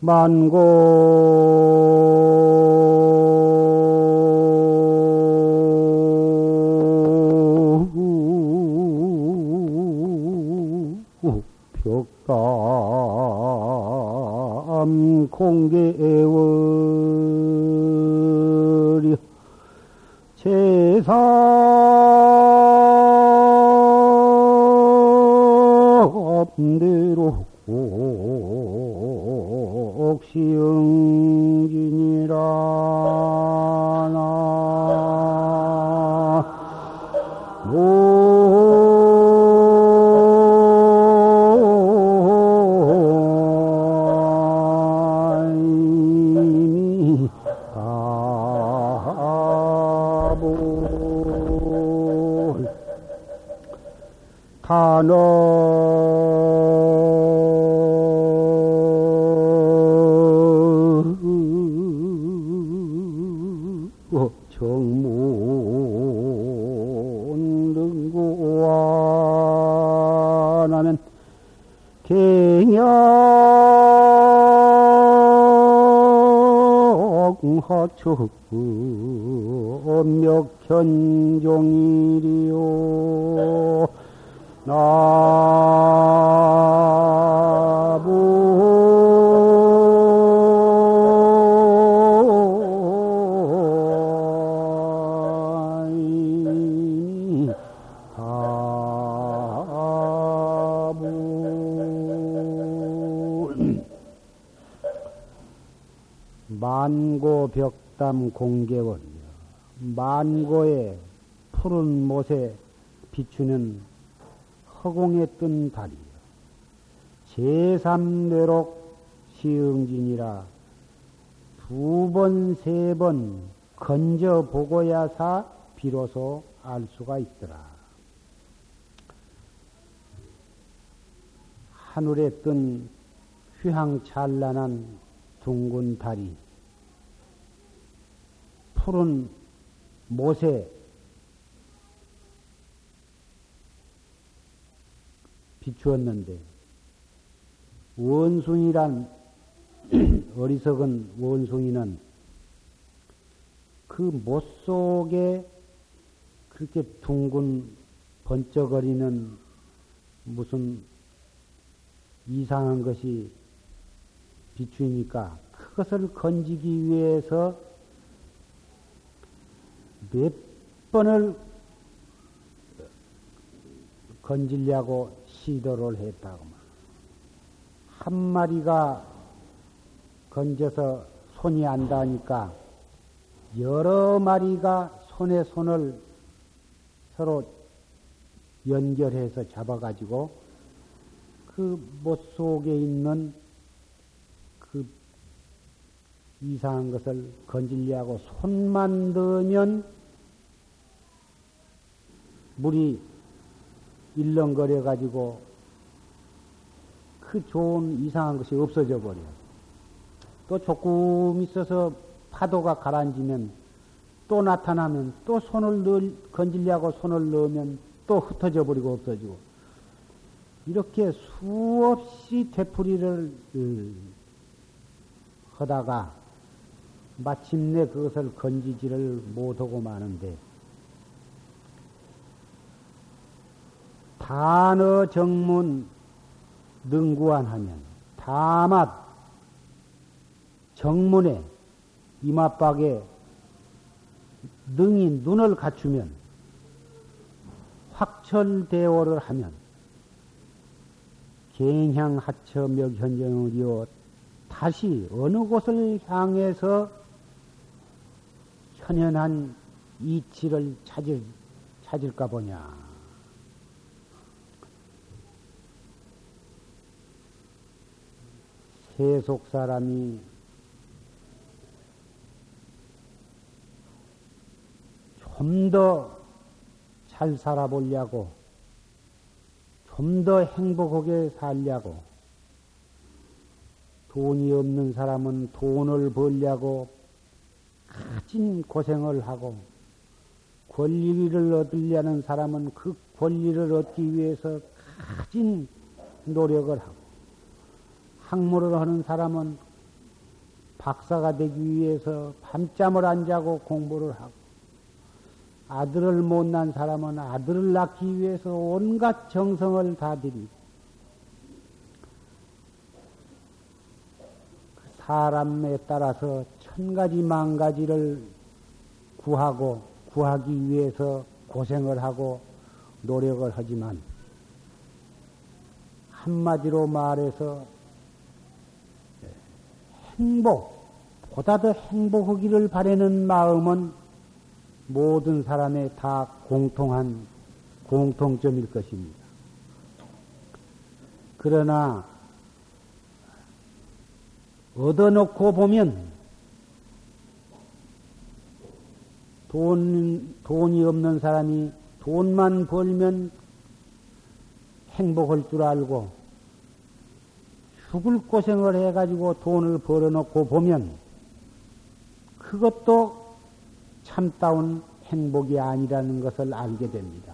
만고 못에 비추는 허공에 뜬 달이요. 제3뇌록 시응진이라 두 번, 세 번 건져 보고야사 비로소 알 수가 있더라. 하늘에 뜬 휘황찬란한 둥근 달이 푸른 못에 비추었는데 원숭이란 어리석은 원숭이는 그 못 속에 그렇게 둥근 번쩍거리는 무슨 이상한 것이 비추니까 그것을 건지기 위해서 몇 번을 건지려고 시도를 했다고 말. 한 마리가 건져서 손이 안 닿으니까 여러 마리가 손에 손을 서로 연결해서 잡아가지고 그 못 속에 있는 그 이상한 것을 건지려고 손만 넣으면 물이 일렁거려 가지고 그 좋은 이상한 것이 없어져 버려. 또 조금 있어서 파도가 가라앉으면 또 나타나면 또 손을 넣, 건지려고 손을 넣으면 또 흩어져 버리고 없어지고 이렇게 수없이 되풀이를 하다가 마침내 그것을 건지지를 못하고 마는데 단어 정문 능구한하면 다만 정문에 이마박에 능히 눈을 갖추면 확철대오를 하면 갱향 하처 멱현정을이어 다시 어느 곳을 향해서 현현한 이치를 찾을, 찾을까 보냐. 세속 사람이 좀 더 잘 살아보려고, 좀 더 행복하게 살려고, 돈이 없는 사람은 돈을 벌려고 가진 고생을 하고, 권리를 얻으려는 사람은 그 권리를 얻기 위해서 가진 노력을 하고, 학문을 하는 사람은 박사가 되기 위해서 밤잠을 안 자고 공부를 하고 아들을 못 낳은 사람은 아들을 낳기 위해서 온갖 정성을 다 들이고 그 사람에 따라서 천 가지 만 가지를 구하고 구하기 위해서 고생을 하고 노력을 하지만 한마디로 말해서 행복, 보다 더 행복하기를 바라는 마음은 모든 사람의 다 공통한 공통점일 것입니다. 그러나 얻어놓고 보면 돈, 돈이 없는 사람이 돈만 벌면 행복할 줄 알고 죽을 고생을 해가지고 돈을 벌어놓고 보면 그것도 참다운 행복이 아니라는 것을 알게 됩니다.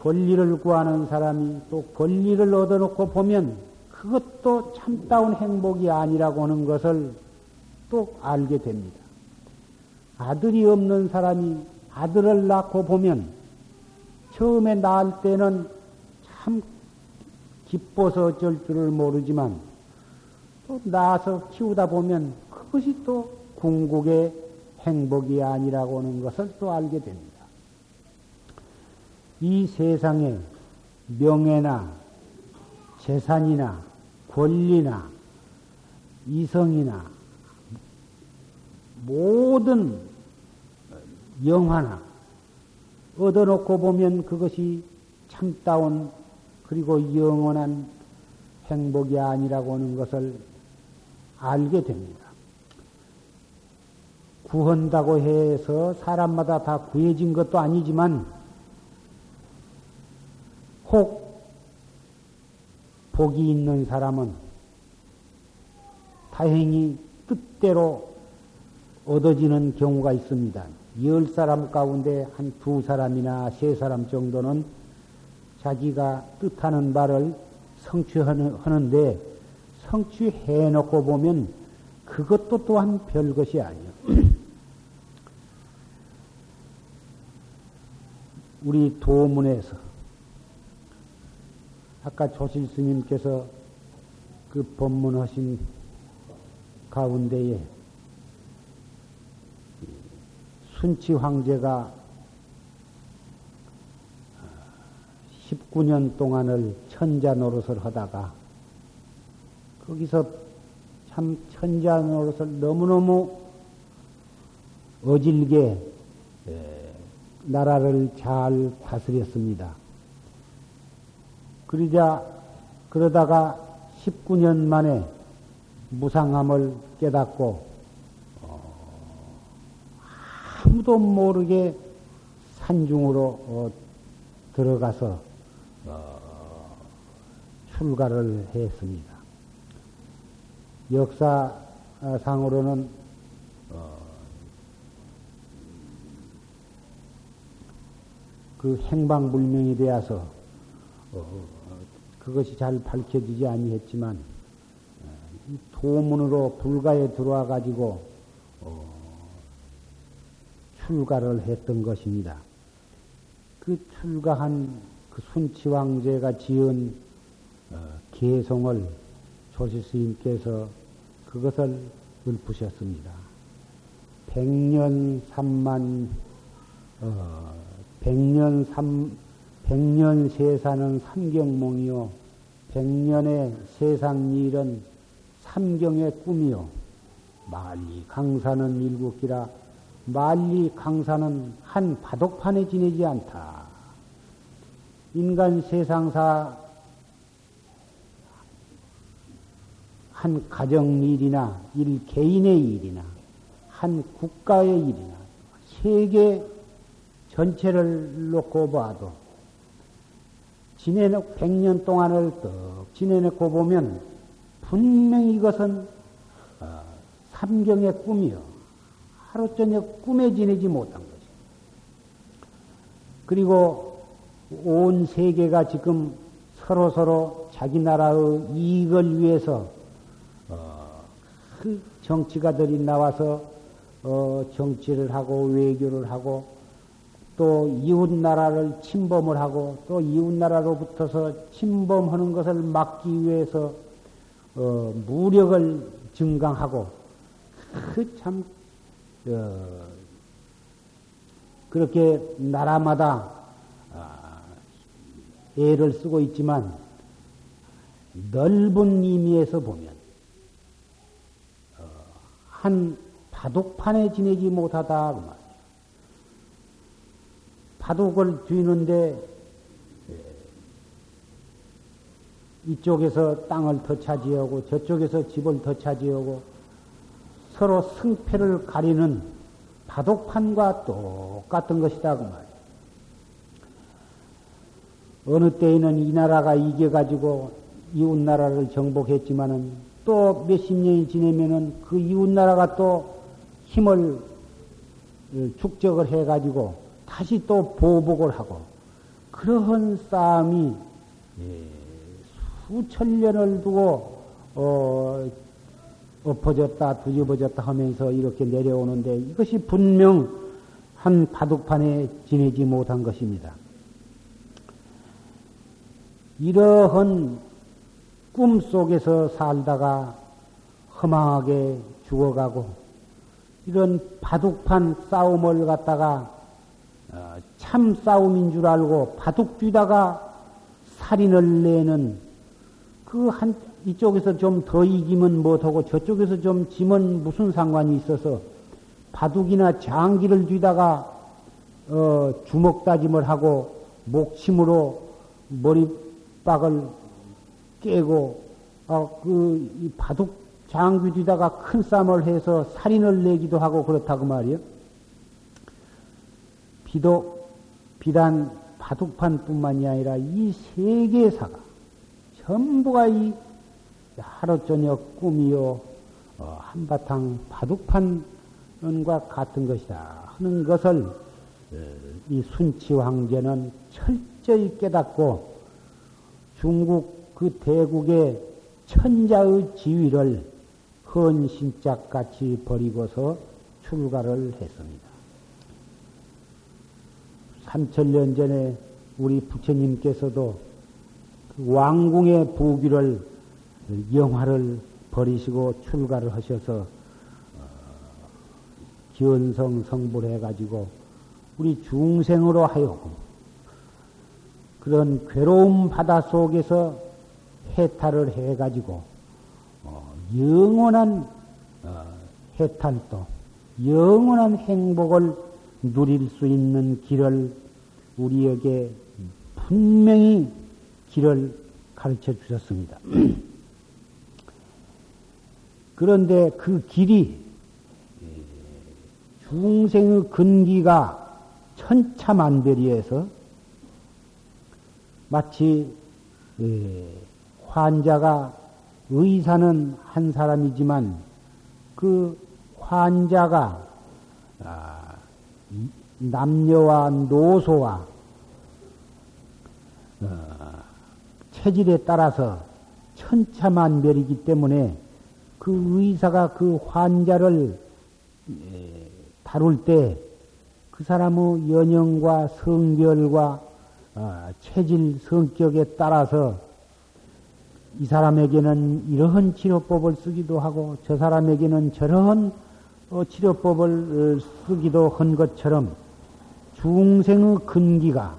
권리를 구하는 사람이 또 권리를 얻어놓고 보면 그것도 참다운 행복이 아니라고 하는 것을 또 알게 됩니다. 아들이 없는 사람이 아들을 낳고 보면 처음에 낳을 때는 참 기뻐서 어쩔 줄을 모르지만 또 낳아서 키우다 보면 그것이 또 궁극의 행복이 아니라고 하는 것을 또 알게 됩니다. 이 세상에 명예나 재산이나 권리나 이성이나 모든 영화나 얻어놓고 보면 그것이 참다운 그리고 영원한 행복이 아니라고 하는 것을 알게 됩니다. 구한다고 해서 사람마다 다 구해진 것도 아니지만 혹 복이 있는 사람은 다행히 뜻대로 얻어지는 경우가 있습니다. 열 사람 가운데 한 두 사람이나 세 사람 정도는 자기가 뜻하는 바를 성취하는데 성취해 놓고 보면 그것도 또한 별 것이 아니요. 우리 도문에서 아까 조실 스님께서 그 법문하신 가운데에 순치 황제가 19년 동안을 천자 노릇을 하다가 거기서 참 천자 노릇을 너무너무 어질게 나라를 잘 다스렸습니다. 그러자 그러다가 19년 만에 무상함을 깨닫고 아무도 모르게 산중으로 어, 들어가서 어, 출가를 했습니다. 역사상으로는 어, 그 행방불명이 되어서 그것이 잘 밝혀지지 아니했지만 도문으로 불가에 들어와 가지고 출가를 했던 것입니다. 그 출가한 그 순치왕제가 지은 어, 개송을 조실스님께서 그것을 읊으셨습니다. 백년 삼만 어, 백년 삼 백년 세사는 삼경몽이요 백년의 세상 일은 삼경의 꿈이요 말리 강사는 일국기라 만리 강사는 한 바둑판에 지내지 않다. 인간 세상사 한 가정 일이나 일 개인의 일이나 한 국가의 일이나 세계 전체를 놓고 봐도 지내놓 100년 동안을 떡 지내놓고 보면 분명히 이것은 어, 삼경의 꿈이요. 하루 저녁 꿈에 지내지 못한 거죠. 그리고 온 세계가 지금 서로 서로 자기 나라의 이익을 위해서 어, 그 정치가들이 나와서 어, 정치를 하고 외교를 하고 또 이웃 나라를 침범을 하고 또 이웃 나라로부터서 침범하는 것을 막기 위해서 어, 무력을 증강하고 그참 어, 그렇게 나라마다 아, 애를 쓰고 있지만 넓은 의미에서 보면 어, 한 바둑판에 지내지 못하다 그 말이에요. 바둑을 뒤는데 예, 이쪽에서 땅을 더 차지하고 저쪽에서 집을 더 차지하고 서로 승패를 가리는 바둑판과 똑같은 것이다 그 말이에요. 어느 때에는 이 나라가 이겨가지고 이웃 나라를 정복했지만은 또 몇십 년이 지내면은 그 이웃 나라가 또 힘을 축적을 해가지고 다시 또 보복을 하고 그러한 싸움이 예, 수천 년을 두고 어, 엎어졌다 뒤집어졌다 하면서 이렇게 내려오는데 이것이 분명 한 바둑판에 지내지 못한 것입니다. 이러한 꿈 속에서 살다가 허망하게 죽어가고 이런 바둑판 싸움을 갖다가 어, 참 싸움인 줄 알고 바둑 뒤다가 살인을 내는 그 한 이쪽에서 좀 더 이기면 못하고 저쪽에서 좀 지면 무슨 상관이 있어서 바둑이나 장기를 뒤다가 어, 주먹 다짐을 하고 목침으로 머리 박을 깨고 어, 그이 바둑 장귀 뒤다가 큰 싸움을 해서 살인을 내기도 하고 그렇다고 말이요. 비도 비단 바둑판뿐만이 아니라 이 세계사가 전부가 이 하루 저녁 꿈이요 어, 한바탕 바둑판과 같은 것이다 하는 것을 어, 이 순치 황제는 철저히 깨닫고 중국 그 대국의 천자의 지위를 헌신짝같이 버리고서 출가를 했습니다. 3천년 전에 우리 부처님께서도 그 왕궁의 부귀를 영화를 버리시고 출가를 하셔서 어, 기원성 성불 해 가지고 우리 중생으로 하여금 그런 괴로움 바다 속에서 해탈을 해가지고 영원한 어, 해탈도, 영원한 행복을 누릴 수 있는 길을 우리에게 분명히 길을 가르쳐 주셨습니다. 그런데 그 길이 중생의 근기가 천차만별이어서 마치 환자가 의사는 한 사람이지만 그 환자가 아, 남녀와 노소와 어, 체질에 따라서 천차만별이기 때문에 그 의사가 그 환자를 다룰 때 그 사람의 연령과 성별과 어, 체질, 성격에 따라서 이 사람에게는 이러한 치료법을 쓰기도 하고 저 사람에게는 저러한 어, 치료법을 어, 쓰기도 한 것처럼 중생의 근기가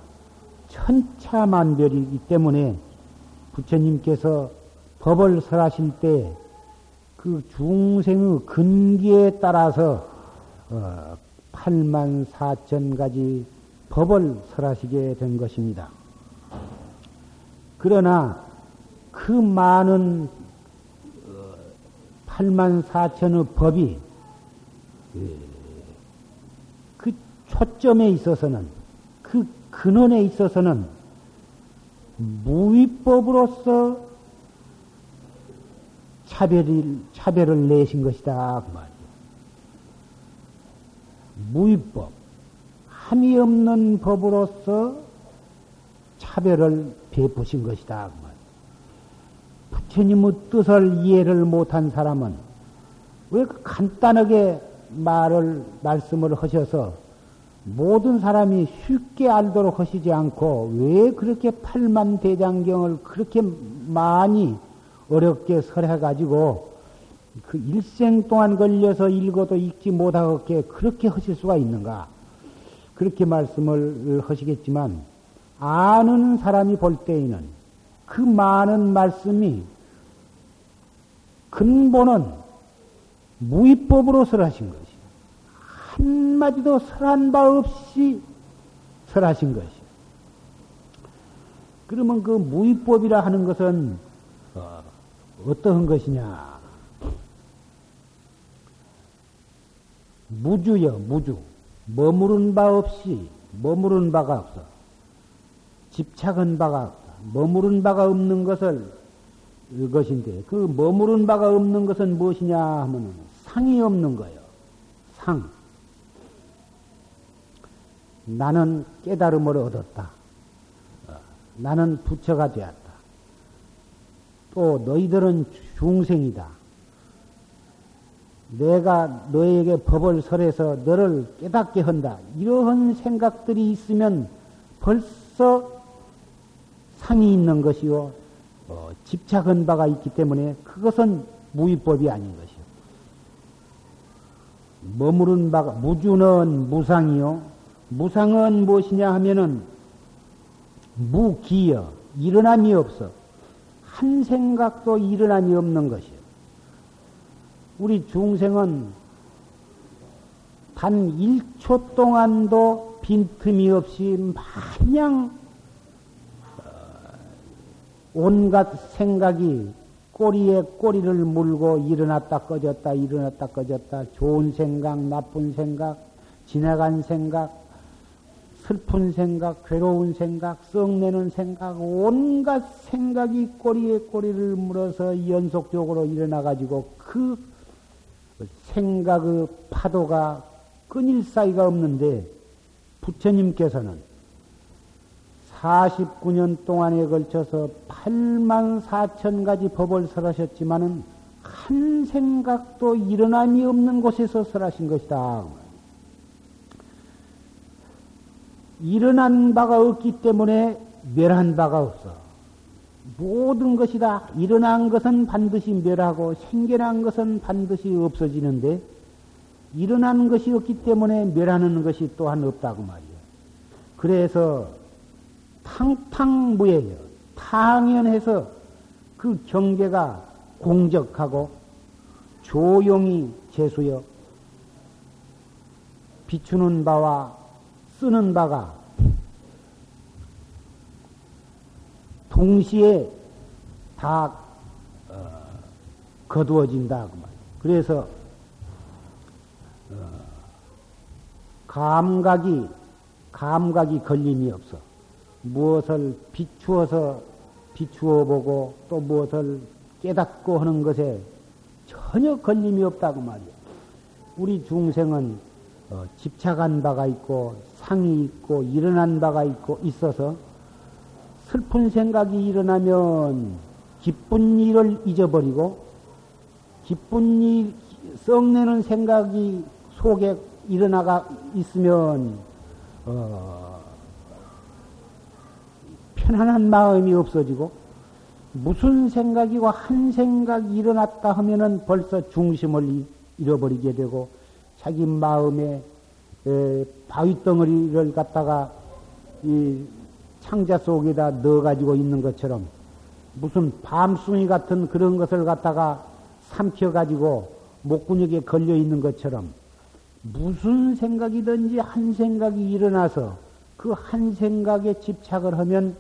천차만별이기 때문에 부처님께서 법을 설하실 때 그 중생의 근기에 따라서 8만 어, 4천 가지 법을 설하시게 된 것입니다. 그러나 그 많은 8만 어, 4천의 법이 예, 그 초점에 있어서는 그 근원에 있어서는 무위법으로서 차별을, 차별을 내신 것이다. 그 말이에요. 무위법. 함이 없는 법으로서 차별을 베푸신 것이다. 그 부처님의 뜻을 이해를 못한 사람은 왜 간단하게 말을, 말씀을 하셔서 모든 사람이 쉽게 알도록 하시지 않고 왜 그렇게 팔만 대장경을 그렇게 많이 어렵게 설해가지고 그 일생 동안 걸려서 읽어도 읽지 못하게 그렇게 하실 수가 있는가? 그렇게 말씀을 하시겠지만 아는 사람이 볼 때에는 그 많은 말씀이 근본은 무위법으로 설하신 것이 한마디도 설한 바 없이 설하신 것이 그러면 그 무위법이라 하는 것은 어, 어떠한 것이냐? 무주여, 무주. 머무른 바 없이, 머무른 바가 없어. 집착한 바가 없다. 머무른 바가 없는 것을, 것인데, 그 머무른 바가 없는 것은 무엇이냐 하면 상이 없는 거예요. 상. 나는 깨달음을 얻었다. 어, 나는 부처가 되었다. 또 너희들은 중생이다. 내가 너에게 법을 설해서 너를 깨닫게 한다. 이러한 생각들이 있으면 벌써 상이 있는 것이요. 어, 집착한 바가 있기 때문에 그것은 무위법이 아닌 것이요. 머무른 바가, 무주는 무상이요. 무상은 무엇이냐 하면은 무기여. 일어남이 없어. 한 생각도 일어남이 없는 것이요. 우리 중생은 단 1초 동안도 빈틈이 없이 마냥 어, 온갖 생각이 꼬리에 꼬리를 물고 일어났다 꺼졌다 일어났다 꺼졌다. 좋은 생각 나쁜 생각 지나간 생각 슬픈 생각 괴로운 생각 썩내는 생각 온갖 생각이 꼬리에 꼬리를 물어서 연속적으로 일어나 가지고 그 생각의 파도가 끊일 사이가 없는데 부처님께서는 49년 동안에 걸쳐서 8만 4천 가지 법을 설하셨지만은 한 생각도 일어남이 없는 곳에서 설하신 것이다. 일어난 바가 없기 때문에 멸한 바가 없어. 모든 것이 다 일어난 것은 반드시 멸하고 생겨난 것은 반드시 없어지는데 일어나는 것이 없기 때문에 멸하는 것이 또한 없다고 말이에요. 그래서 탕탕무예요. 당연해서 그 경계가 공적하고 조용히 재수여 비추는 바와 쓰는 바가 동시에 다 어, 거두어진다 그 말. 그래서 어, 감각이 감각이 걸림이 없어. 무엇을 비추어서 비추어 보고 또 무엇을 깨닫고 하는 것에 전혀 걸림이 없다고 말이야. 우리 중생은 어, 집착한 바가 있고 상이 있고 일어난 바가 있고 있어서 슬픈 생각이 일어나면 기쁜 일을 잊어버리고 기쁜 일, 썩내는 생각이 속에 일어나가 있으면 어, 편안한 마음이 없어지고 무슨 생각이고 한 생각이 일어났다 하면은 벌써 중심을 잃어버리게 되고 자기 마음에 에, 바위덩어리를 갖다가 이 창자 속에다 넣어가지고 있는 것처럼 무슨 밤숭이 같은 그런 것을 갖다가 삼켜가지고 목구멍에 걸려 있는 것처럼 무슨 생각이든지 한 생각이 일어나서 그 한 생각에 집착을 하면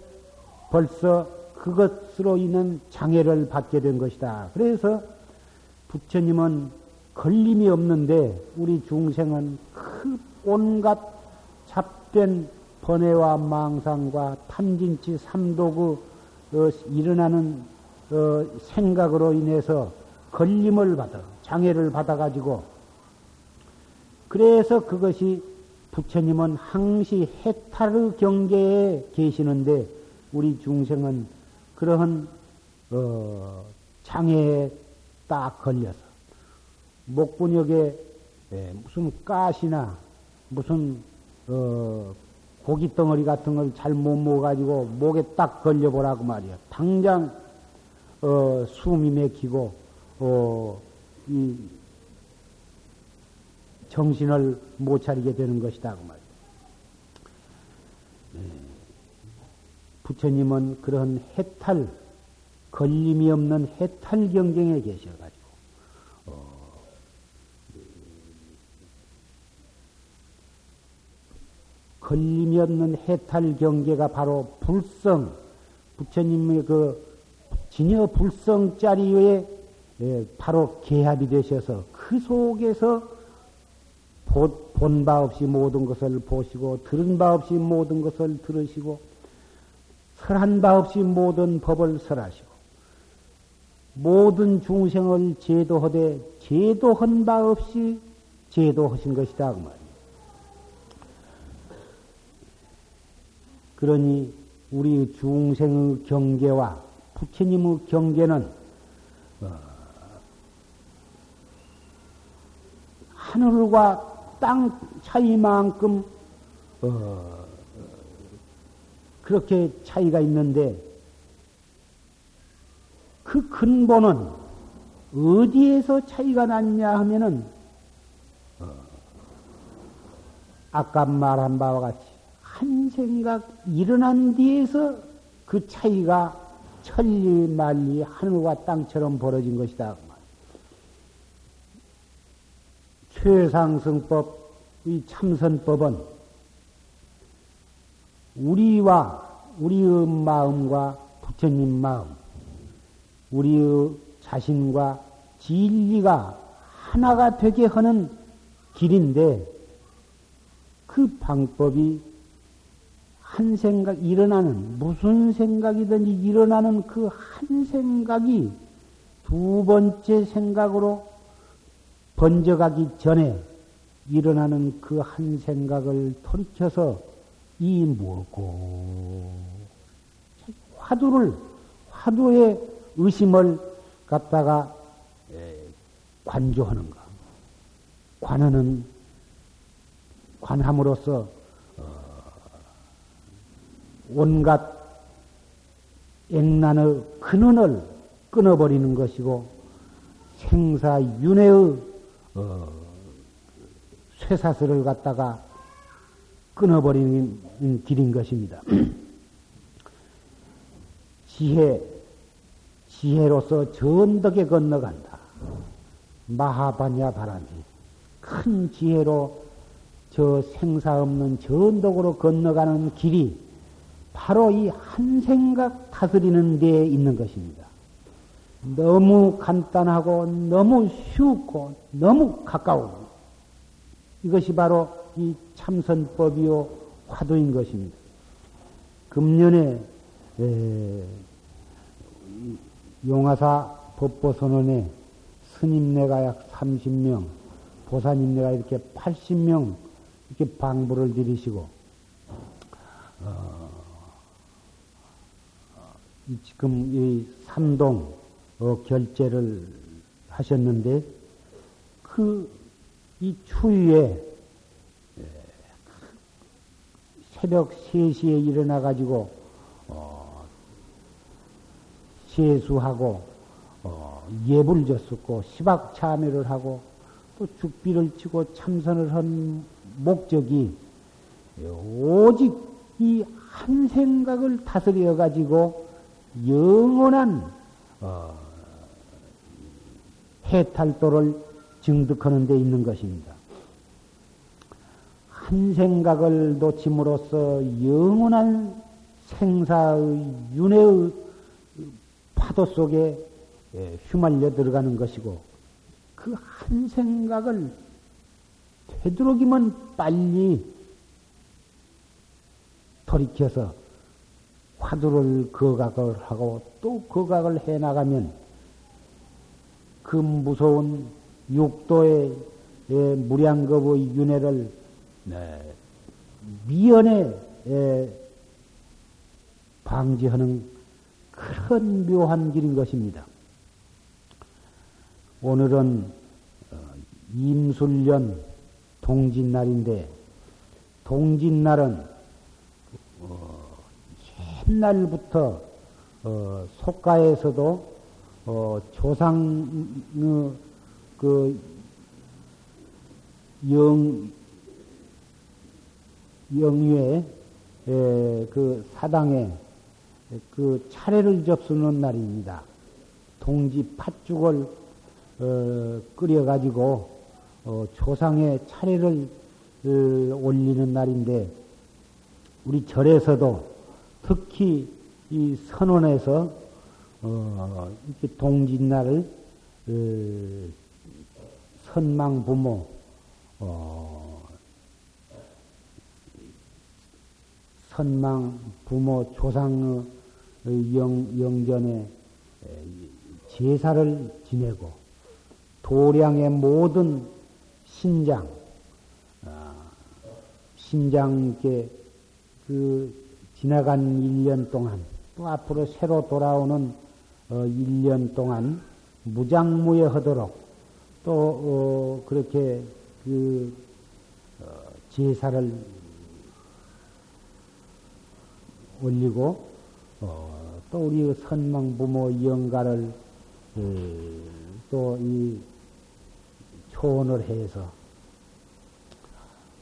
벌써 그것으로 인한 장애를 받게 된 것이다. 그래서 부처님은 걸림이 없는데 우리 중생은 그 온갖 잡된 번뇌와 망상과 탐진치 삼도그 어, 일어나는 어, 생각으로 인해서 걸림을 받아 장애를 받아가지고. 그래서 그것이 부처님은 항시 해탈의 경계에 계시는데 우리 중생은 그러한 어, 장애에 딱 걸려서 목근육에 예, 무슨 가시나 무슨 어, 고기 덩어리 같은 걸 잘 못 먹어가지고 목에 딱 걸려보라고 말이야. 당장 어, 숨이 막히고 어, 이 정신을 못 차리게 되는 것이다 그 말이야. 네. 부처님은 그런 해탈 걸림이 없는 해탈 경쟁에 계셔가지 걸림이 없는 해탈 경계가 바로 불성 부처님의 그 진여 불성 자리에 예, 바로 개합이 되셔서 그 속에서 본 바 없이 모든 것을 보시고 들은 바 없이 모든 것을 들으시고 설한 바 없이 모든 법을 설하시고 모든 중생을 제도하되 제도한 바 없이 제도하신 것이다 그 말이에요. 그러니 우리 중생의 경계와 부처님의 경계는 어, 하늘과 땅 차이만큼 어, 그렇게 차이가 있는데 그 근본은 어디에서 차이가 났냐 하면은 어, 아까 말한 바와 같이 한 생각 일어난 뒤에서 그 차이가 천리 만리 하늘과 땅처럼 벌어진 것이다. 최상승법, 의 참선법은 우리와 우리의 마음과 부처님 마음, 우리의 자신과 진리가 하나가 되게 하는 길인데 그 방법이 한 생각 일어나는 무슨 생각이든지 일어나는 그 한 생각이 두 번째 생각으로 번져가기 전에 일어나는 그 한 생각을 돌이켜서 이 무엇고? 화두를 화두의 의심을 갖다가 관조하는가? 관하는 관함으로써 어, 온갖 액난의 근원을 끊어버리는 것이고 생사윤회의 어, 쇠사슬을 갖다가 끊어버리는 길인 것입니다. 지혜, 지혜로서 전덕에 건너간다. 마하바냐 바라지. 큰 지혜로 저 생사 없는 전덕으로 건너가는 길이 바로 이 한 생각 다스리는 데에 있는 것입니다. 너무 간단하고 너무 쉽고 너무 가까운 이것이 바로 이 참선법이요 화두인 것입니다. 금년에 용화사 법보선언에 스님네가 약 30명, 보사님네가 이렇게 80명 이렇게 방부를 들이시고 어, 지금 이 삼동 어, 결제를 하셨는데 그 이 추위에 새벽 3시에 일어나 가지고 어, 세수하고 어, 예불 졌었고 시박 참여를 하고 또 죽비를 치고 참선을 한 목적이 오직 이 한 생각을 다스려 가지고 영원한 어, 해탈도를 증득하는 데 있는 것입니다. 한 생각을 놓침으로써 영원한 생사의 윤회의 파도 속에 예, 휘말려 들어가는 것이고 그 한 생각을 되도록이면 빨리 돌이켜서 화두를 거각을 하고 또 거각을 해 나가면 그 무서운 육도의 예, 무량겁의 윤회를 네, 미연에 예, 방지하는 그런 묘한 길인 것입니다. 오늘은 어, 임술년 동짓날인데 동짓날은 어, 옛날부터 어, 속가에서도 어, 조상 어, 그 영, 영유의 그 사당에 그 차례를 접수는 날입니다. 동지 팥죽을 어, 끓여가지고 어, 조상의 차례를 어, 올리는 날인데 우리 절에서도 특히 이 선원에서 어, 이렇게 동짓날을 어, 선망 부모 어, 선망 부모 조상의 영, 영전에 제사를 지내고 도량의 모든 신장 아, 신장께 그 지나간 1년 동안 또 앞으로 새로 돌아오는 어, 1년 동안 무장무예 하도록 또 어, 그렇게 그 어, 제사를 올리고 어, 또 우리 선망 부모 영가를 그, 또이 초원을 해서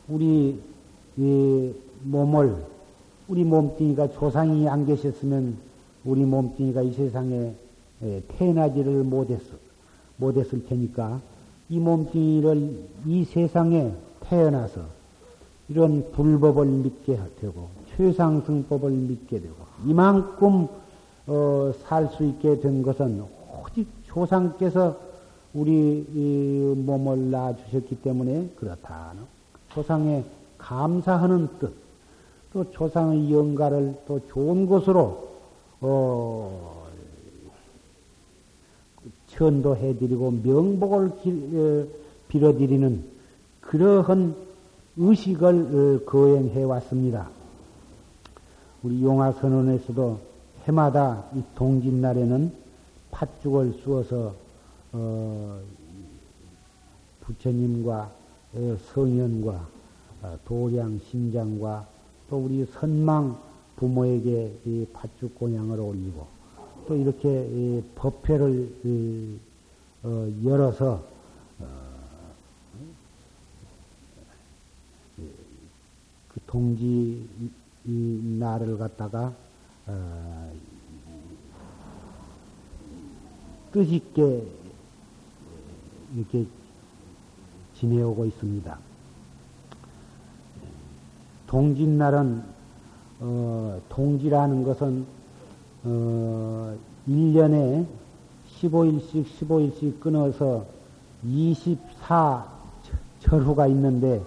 우리 이 몸을 우리 몸뚱이가 조상이 안 계셨으면 우리 몸뚱이가 이 세상에 태어나지를 못했, 못했을 테니까 이 몸뚱이를 이 세상에 태어나서 이런 불법을 믿게 되고 최상승법을 믿게 되고 이만큼 어, 살 수 있게 된 것은 오직 조상께서 우리 몸을 낳아주셨기 때문에 그렇다. 조상에 감사하는 뜻, 또 조상의 영가를 또 좋은 곳으로 어, 천도해드리고 명복을 어, 빌어드리는 그러한 의식을 어, 거행해 왔습니다. 우리 용화선언에서도 해마다 이 동짓날에는 팥죽을 쑤어서 어, 부처님과 어, 성현과 어, 도량 신장과 또 우리 선망 부모에게 이 팥죽 공양을 올리고 또 이렇게 법회를 어, 열어서 그 동지 날을 갖다가 뜻있게 이렇게 지내오고 있습니다. 동짓날은 어, 동지라는 것은 어, 1년에 15일씩 15일씩 끊어서 24 절후가 있는데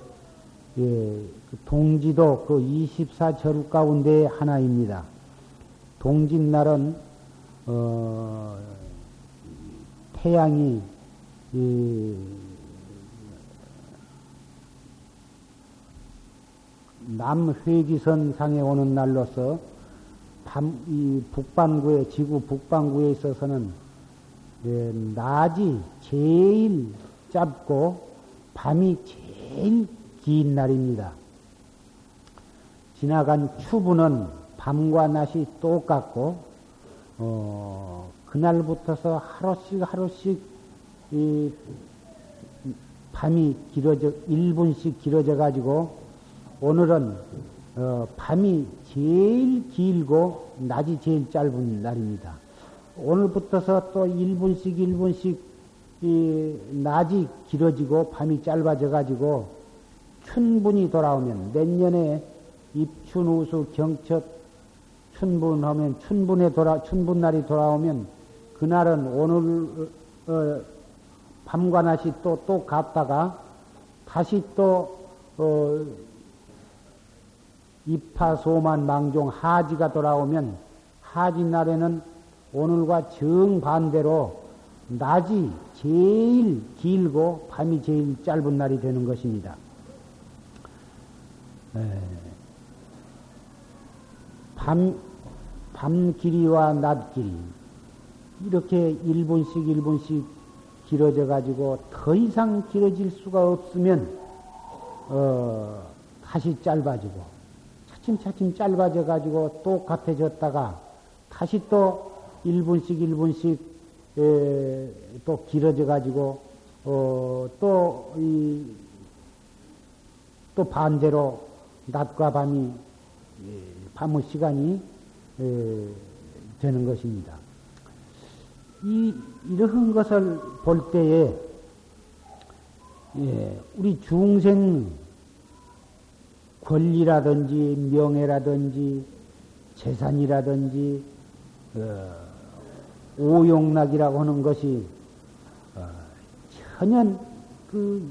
예, 그 동지도 그 24절후 가운데 하나입니다. 동짓날은 어, 태양이 이, 남회기선 상에 오는 날로서 밤, 이 북반구에, 지구 북반구에 있어서는 예, 낮이 제일 짧고 밤이 제일 긴 날입니다. 지나간 추부는 밤과 낮이 똑같고, 어, 그날부터서 하루씩 하루씩 이 밤이 길어져, 1분씩 길어져 가지고 오늘은 어, 밤이 제일 길고 낮이 제일 짧은 날입니다. 오늘부터서 또 1분씩 1분씩 이 낮이 길어지고 밤이 짧아져 가지고 춘분이 돌아오면 내년에 입춘 우수 경첩 춘분하면 춘분에 돌아 춘분 날이 돌아오면 그날은 오늘 어, 밤과 낮이 또또 갔다가 다시 또 어, 입하소만 망종 하지가 돌아오면 하지 날에는 오늘과 정반대로 낮이 제일 길고 밤이 제일 짧은 날이 되는 것입니다. 밤, 밤 길이와 낮 길이 이렇게 1분씩 1분씩 길어져 가지고 더 이상 길어질 수가 없으면 어, 다시 짧아지고 차츰차츰 짧아져 가지고 똑같아졌다가 다시 또 1분씩 1분씩 에, 또 길어져 가지고 어, 또, 이, 또 반대로 낮과 밤이 밤의 시간이 에, 되는 것입니다. 이, 이러한 것을 볼 때에, 예, 우리 중생 권리라든지 명예라든지 재산이라든지 어, 오용락이라고 하는 것이 어, 전혀 그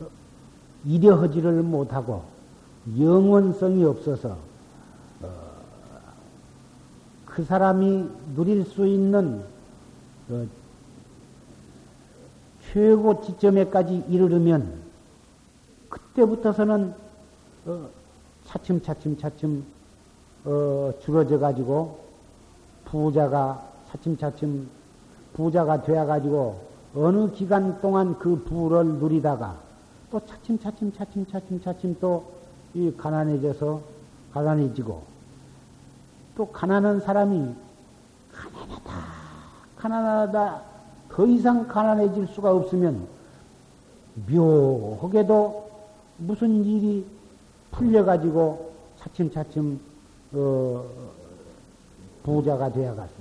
어, 이려하지를 못하고 영원성이 없어서 그 사람이 누릴 수 있는 어, 최고 지점에까지 이르르면 그때부터서는 어, 차츰 차츰 차츰 어, 줄어져 가지고 부자가 차츰 차츰 부자가 되어 가지고 어느 기간 동안 그 부를 누리다가 또 차츰 차츰 차츰 차츰 차츰 또 이 가난해져서 가난해지고 또 가난한 사람이 가난하다, 가난하다, 더 이상 가난해질 수가 없으면 묘하게도 무슨 일이 풀려가지고 차츰차츰 어, 부자가 되어가서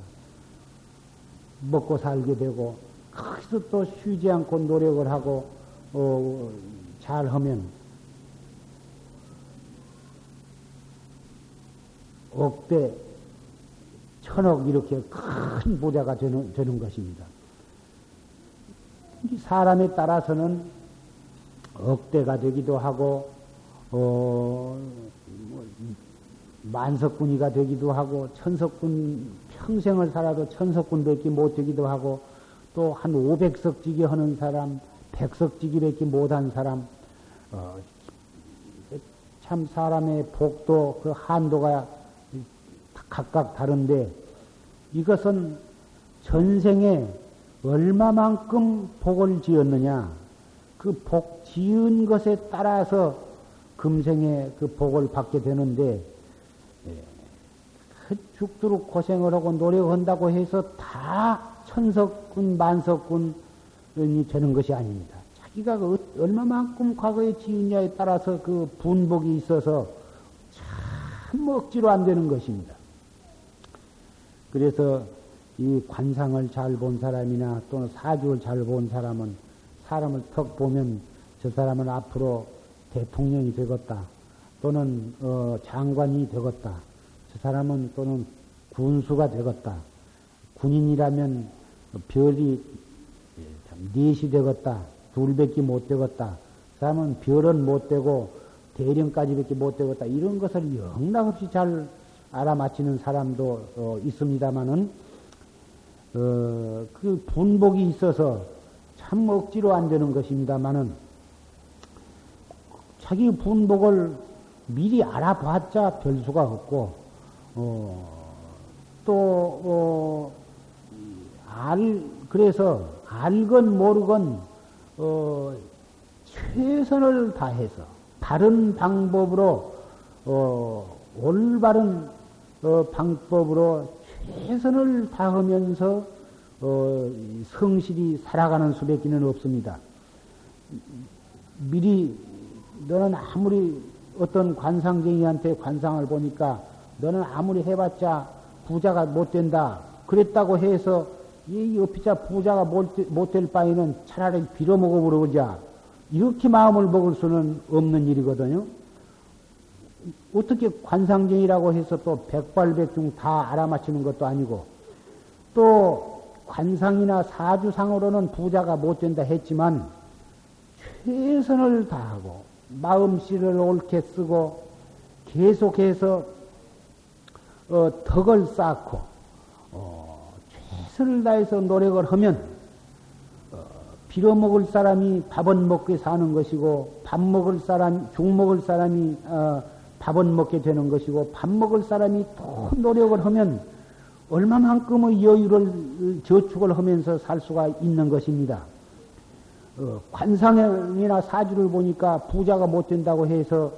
먹고 살게 되고 거기서 또 쉬지 않고 노력을 하고 어, 잘하면 억대 천억 이렇게 큰 부자가 되는, 되는 것입니다. 사람에 따라서는 억대가 되기도 하고, 어, 뭐, 만석군이가 되기도 하고, 천석군, 평생을 살아도 천석군밖에 못 되기도 하고, 또 한 500석지기 하는 사람, 100석지기밖에 못한 사람, 어, 참 사람의 복도, 그 한도가 각각 다른데 이것은 전생에 얼마만큼 복을 지었느냐 그 복 지은 것에 따라서 금생에 그 복을 받게 되는데 예, 그 죽도록 고생을 하고 노력한다고 해서 다 천석군 만석군이 되는 것이 아닙니다. 자기가 그 얼마만큼 과거에 지은냐에 따라서 그 분복이 있어서 참 억지로 안 되는 것입니다. 그래서 이 관상을 잘 본 사람이나 또는 사주를 잘 본 사람은 사람을 턱 보면 저 사람은 앞으로 대통령이 되겠다. 또는 어, 장관이 되겠다. 저 사람은 또는 군수가 되겠다. 군인이라면 별이 넷이 되겠다. 둘밖에 못 되겠다. 그 사람은 별은 못 되고 대령까지밖에 못 되겠다. 이런 것을 영락없이 잘 알아맞히는 사람도 어, 있습니다만은 어, 그 분복이 있어서 참 억지로 안 되는 것입니다만은 자기 분복을 미리 알아봤자 별 수가 없고 어, 또 어, 알, 그래서 알건 모르건 어, 최선을 다해서 다른 방법으로 어, 올바른 어, 방법으로 최선을 다하면서 어, 성실히 살아가는 수밖에는 없습니다. 미리 너는 아무리 어떤 관상쟁이한테 관상을 보니까 너는 아무리 해봤자 부자가 못 된다. 그랬다고 해서 이 어피자 부자가 못 될 바에는 차라리 빌어먹어 보자. 이렇게 마음을 먹을 수는 없는 일이거든요. 어떻게 관상쟁이라고 해서 또 백발백중 다 알아맞히는 것도 아니고 또 관상이나 사주상으로는 부자가 못 된다 했지만 최선을 다하고 마음씨를 옳게 쓰고 계속해서 어, 덕을 쌓고 어, 최선을 다해서 노력을 하면 어, 빌어먹을 사람이 밥은 먹게 사는 것이고 밥 먹을 사람, 죽 먹을 사람이 어, 밥은 먹게 되는 것이고 밥 먹을 사람이 또 노력을 하면 얼마만큼의 여유를 저축을 하면서 살 수가 있는 것입니다. 어, 관상이나 사주를 보니까 부자가 못 된다고 해서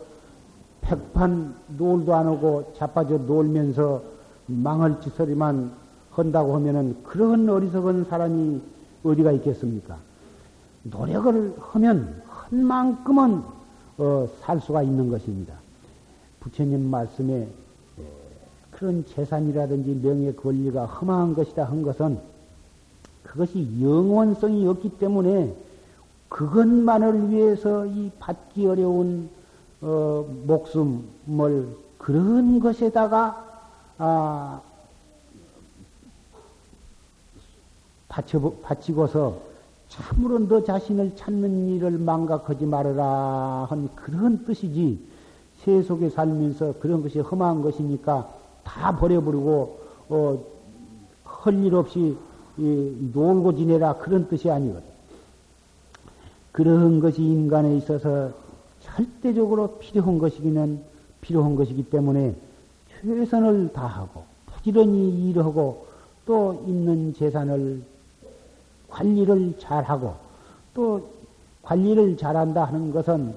백판 놀도 안 하고 자빠져 놀면서 망할 짓을만 한다고 하면은 그런 어리석은 사람이 어디가 있겠습니까? 노력을 하면 한 만큼은 어, 살 수가 있는 것입니다. 부처님 말씀에 그런 재산이라든지 명예 권리가 험한 것이다 한 것은 그것이 영원성이 없기 때문에 그것만을 위해서 이 받기 어려운 어, 목숨을 그런 것에다가 아, 바쳐, 바치고서 참으로 너 자신을 찾는 일을 망각하지 말아라 한 그런 뜻이지 세속에 살면서 그런 것이 험한 것이니까 다 버려버리고 어, 헐일 없이 이, 놀고 지내라 그런 뜻이 아니거든. 그런 것이 인간에 있어서 절대적으로 필요한 것이기는 필요한 것이기 때문에 최선을 다하고 부지런히 일하고 또 있는 재산을 관리를 잘하고 또 관리를 잘한다 하는 것은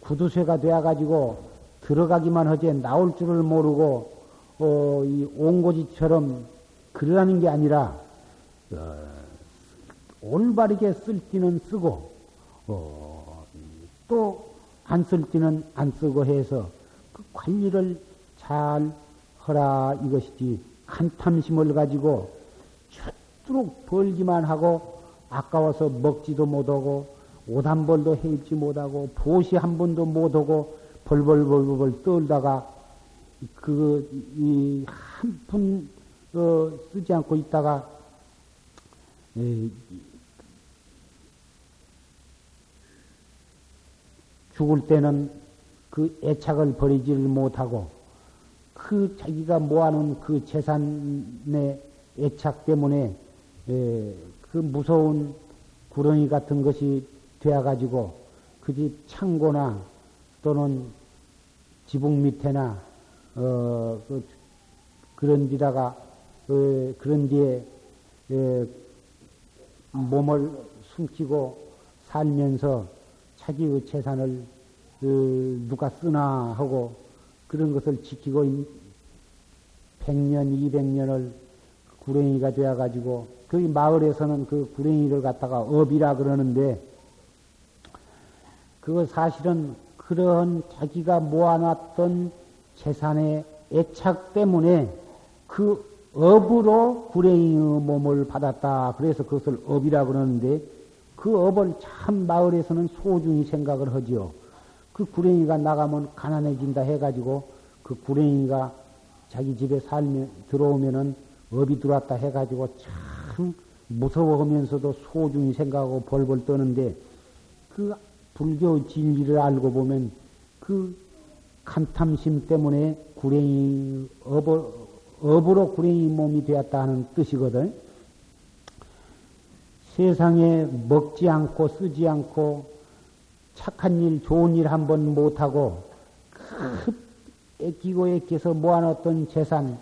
구두쇠가 되어가지고 들어가기만 하지 나올 줄을 모르고 어, 이 옹고지처럼 그러라는 게 아니라 어, 올바르게 쓸 때는 쓰고 어, 또안 쓸 때는 안 쓰고 해서 그 관리를 잘 하라 이것이지 한탐심을 가지고 죽도록 벌기만 하고 아까워서 먹지도 못하고 옷 한 벌도 해입지 못하고 보시 한 번도 못하고 벌벌벌벌 떨다가 그, 한 푼, 어, 쓰지 않고 있다가, 에, 죽을 때는 그 애착을 버리지를 못하고, 그 자기가 모아놓은 그 재산의 애착 때문에, 에, 그 무서운 구렁이 같은 것이 되어가지고, 그 집 창고나 또는 지붕 밑에나 어, 그, 그런 데다가, 어, 그런 뒤에, 에, 몸을 숨기고 살면서 자기의 재산을 어, 누가 쓰나 하고 그런 것을 지키고 100년, 200년을 구렁이가 되어가지고 거기 마을에서는 그 구렁이를 갖다가 업이라 그러는데 그거 사실은 그런 자기가 모아놨던 재산의 애착 때문에 그 업으로 구레이의 몸을 받았다. 그래서 그것을 업이라 그러는데 그 업을 참 마을에서는 소중히 생각을 하지요. 그 구랭이가 나가면 가난해진다 해가지고 그 구랭이가 자기 집에 살면 들어오면은 업이 들어왔다 해가지고 참 무서워하면서도 소중히 생각하고 벌벌 떠는데 그 불교 진리를 알고 보면 그 간탐심 때문에 구랭이 업을, 업으로 구랭이 몸이 되었다 하는 뜻이거든. 세상에 먹지 않고 쓰지 않고 착한 일, 좋은 일 한 번 못하고 애끼고 애껴서 모아놨던 재산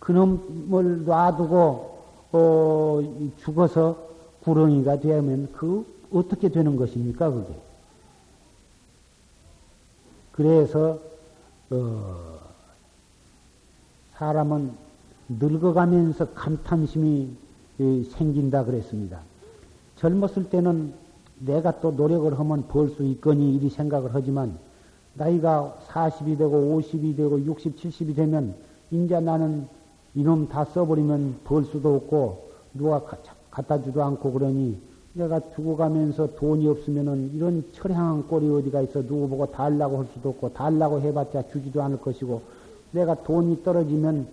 그놈을 놔두고 어, 죽어서 구렁이가 되면 그 어떻게 되는 것입니까 그게? 그래서 어, 사람은 늙어가면서 감탄심이 생긴다 그랬습니다. 젊었을 때는 내가 또 노력을 하면 벌 수 있거니 이리 생각을 하지만 나이가 40이 되고 50이 되고 60, 70이 되면 이제 나는 이놈 다 써버리면 벌 수도 없고 누가 갖다 주도 않고 그러니 내가 죽어가면서 돈이 없으면은 이런 철향한 꼴이 어디가 있어? 누구 보고 달라고 할 수도 없고 달라고 해봤자 주지도 않을 것이고 내가 돈이 떨어지면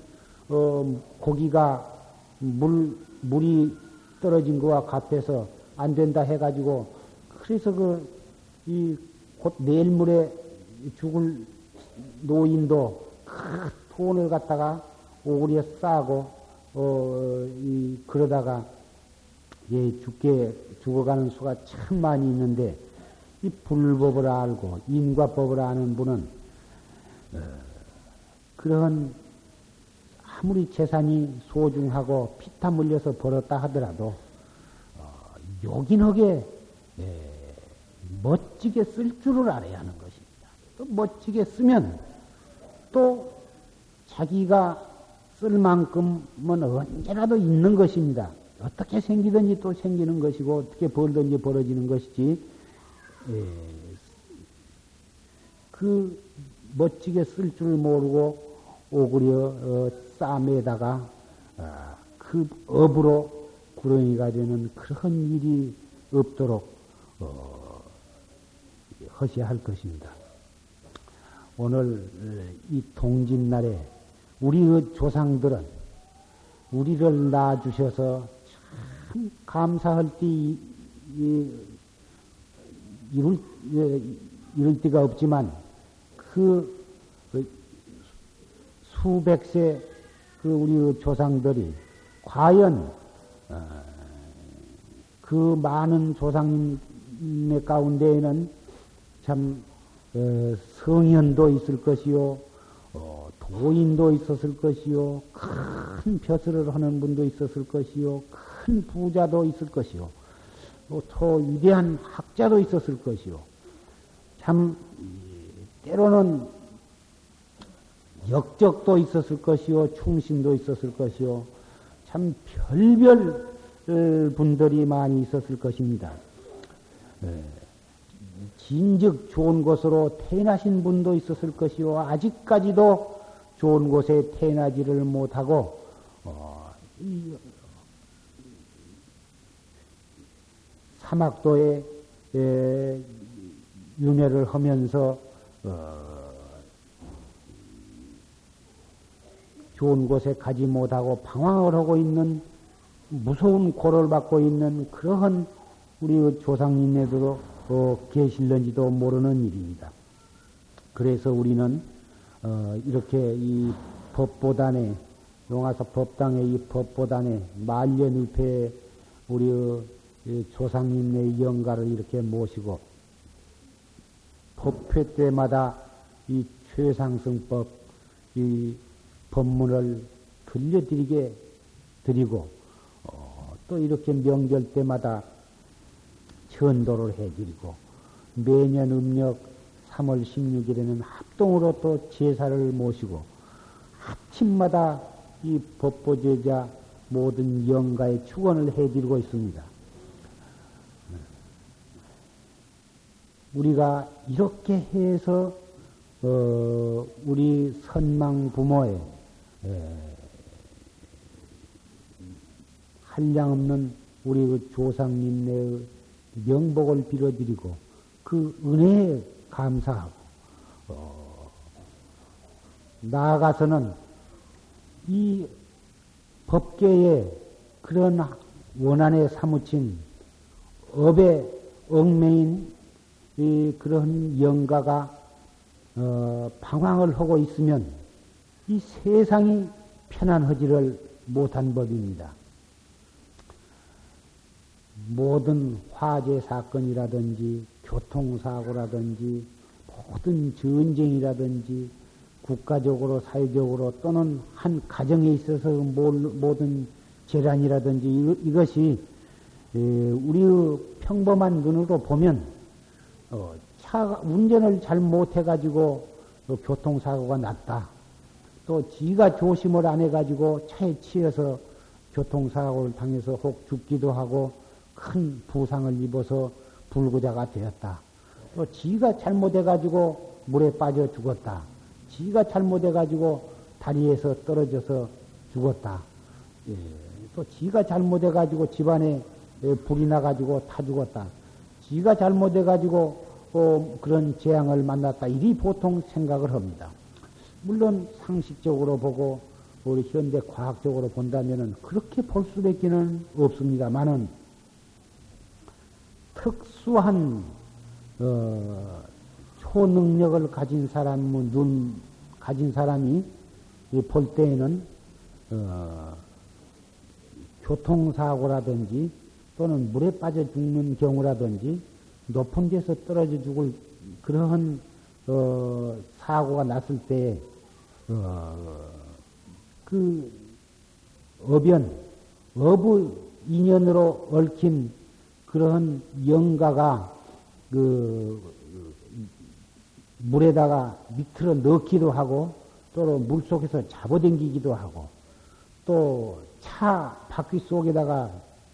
어 고기가 물 물이 떨어진 거와 같아서 안 된다 해가지고 그래서 그 이 곧 내일물에 죽을 노인도 그 돈을 갖다가 오리에 싸고 어 이 그러다가 예 죽게 죽어가는 수가 참 많이 있는데 이 불법을 알고 인과법을 아는 분은 어, 그런 한 아무리 재산이 소중하고 피땀 흘려서 벌었다 하더라도 어, 요긴하게 예, 멋지게 쓸 줄을 알아야 하는 것입니다. 또 멋지게 쓰면 또 자기가 쓸 만큼은 언제라도 있는 것입니다. 어떻게 생기든지 또 생기는 것이고 어떻게 벌든지 벌어지는 것이지 예, 그 멋지게 쓸 줄 모르고 오그려 어, 쌈에다가 어, 그 업으로 구렁이가 되는 그런 일이 없도록 어, 하셔야 할 것입니다. 오늘 이 동짓날에 우리 조상들은 우리를 낳아주셔서 참 감사할 때 이룰, 이룰 데가 없지만 그 수백 세 그 우리 조상들이 과연 어, 그 많은 조상님의 가운데에는 참 어, 성현도 있을 것이요, 어, 도인도 있었을 것이요, 큰 벼슬을 하는 분도 있었을 것이요, 큰 부자도 있을 것이요, 또 위대한 학자도 있었을 것이요. 참 때로는 역적도 있었을 것이요, 충신도 있었을 것이요, 참 별별 분들이 많이 있었을 것입니다. 예. 진즉 좋은 곳으로 태어나신 분도 있었을 것이요, 아직까지도 좋은 곳에 태어나지를 못하고, 어, 사막도에 에, 윤회를 하면서 어, 좋은 곳에 가지 못하고 방황을 하고 있는 무서운 고를 받고 있는 그러한 우리 조상님네들도 어, 계실는지도 모르는 일입니다. 그래서 우리는 어, 이렇게 이 법보단에 용화사 법당의 이 법보단에 말년일패 우리 조상님의 영가를 이렇게 모시고 법회 때마다 이 최상승법 이 법문을 들려드리게 드리고 어, 또 이렇게 명절 때마다 전도를 해드리고 매년 음력 3월 16일에는 합동으로 또 제사를 모시고 아침마다 이 법보제자 모든 영가의 축원을 해드리고 있습니다. 우리가 이렇게 해서 어, 우리 선망 부모의 한량 없는 우리 그 조상님의 명복을 빌어드리고 그 은혜에 감사하고 어, 나아가서는 이 법계에 그런 원한에 사무친 업의 얽매인 그런 영가가 어, 방황을 하고 있으면 이 세상이 편안하지를 못한 법입니다. 모든 화재 사건이라든지 교통사고라든지 모든 전쟁이라든지 국가적으로 사회적으로 또는 한 가정에 있어서 모든 재난이라든지 이것이 우리의 평범한 눈으로 보면 어, 차 운전을 잘 못해가지고 교통사고가 났다. 또 지가 조심을 안 해가지고 차에 치여서 교통사고를 당해서 혹 죽기도 하고 큰 부상을 입어서 불구자가 되었다. 또 지가 잘못해가지고 물에 빠져 죽었다. 지가 잘못해가지고 다리에서 떨어져서 죽었다. 예. 또 지가 잘못해가지고 집안에 불이 나가지고 타 죽었다. 지가 잘못해가지고 어, 그런 재앙을 만났다. 이리 보통 생각을 합니다. 물론 상식적으로 보고 우리 현대 과학적으로 본다면 그렇게 볼 수밖에는 없습니다만은 특수한 어, 초능력을 가진 사람, 눈 가진 사람이 볼 때에는 어, 교통사고라든지 또는 물에 빠져 죽는 경우라든지 높은 데서 떨어져 죽을 그러한 어, 사고가 났을 때, 어, 그그 어변, 어부 인연으로 얽힌 그러한 영가가 그 물에다가 밑으로 넣기도 하고 또 물속에서 잡아당기기도 하고 또 차 바퀴 속에다가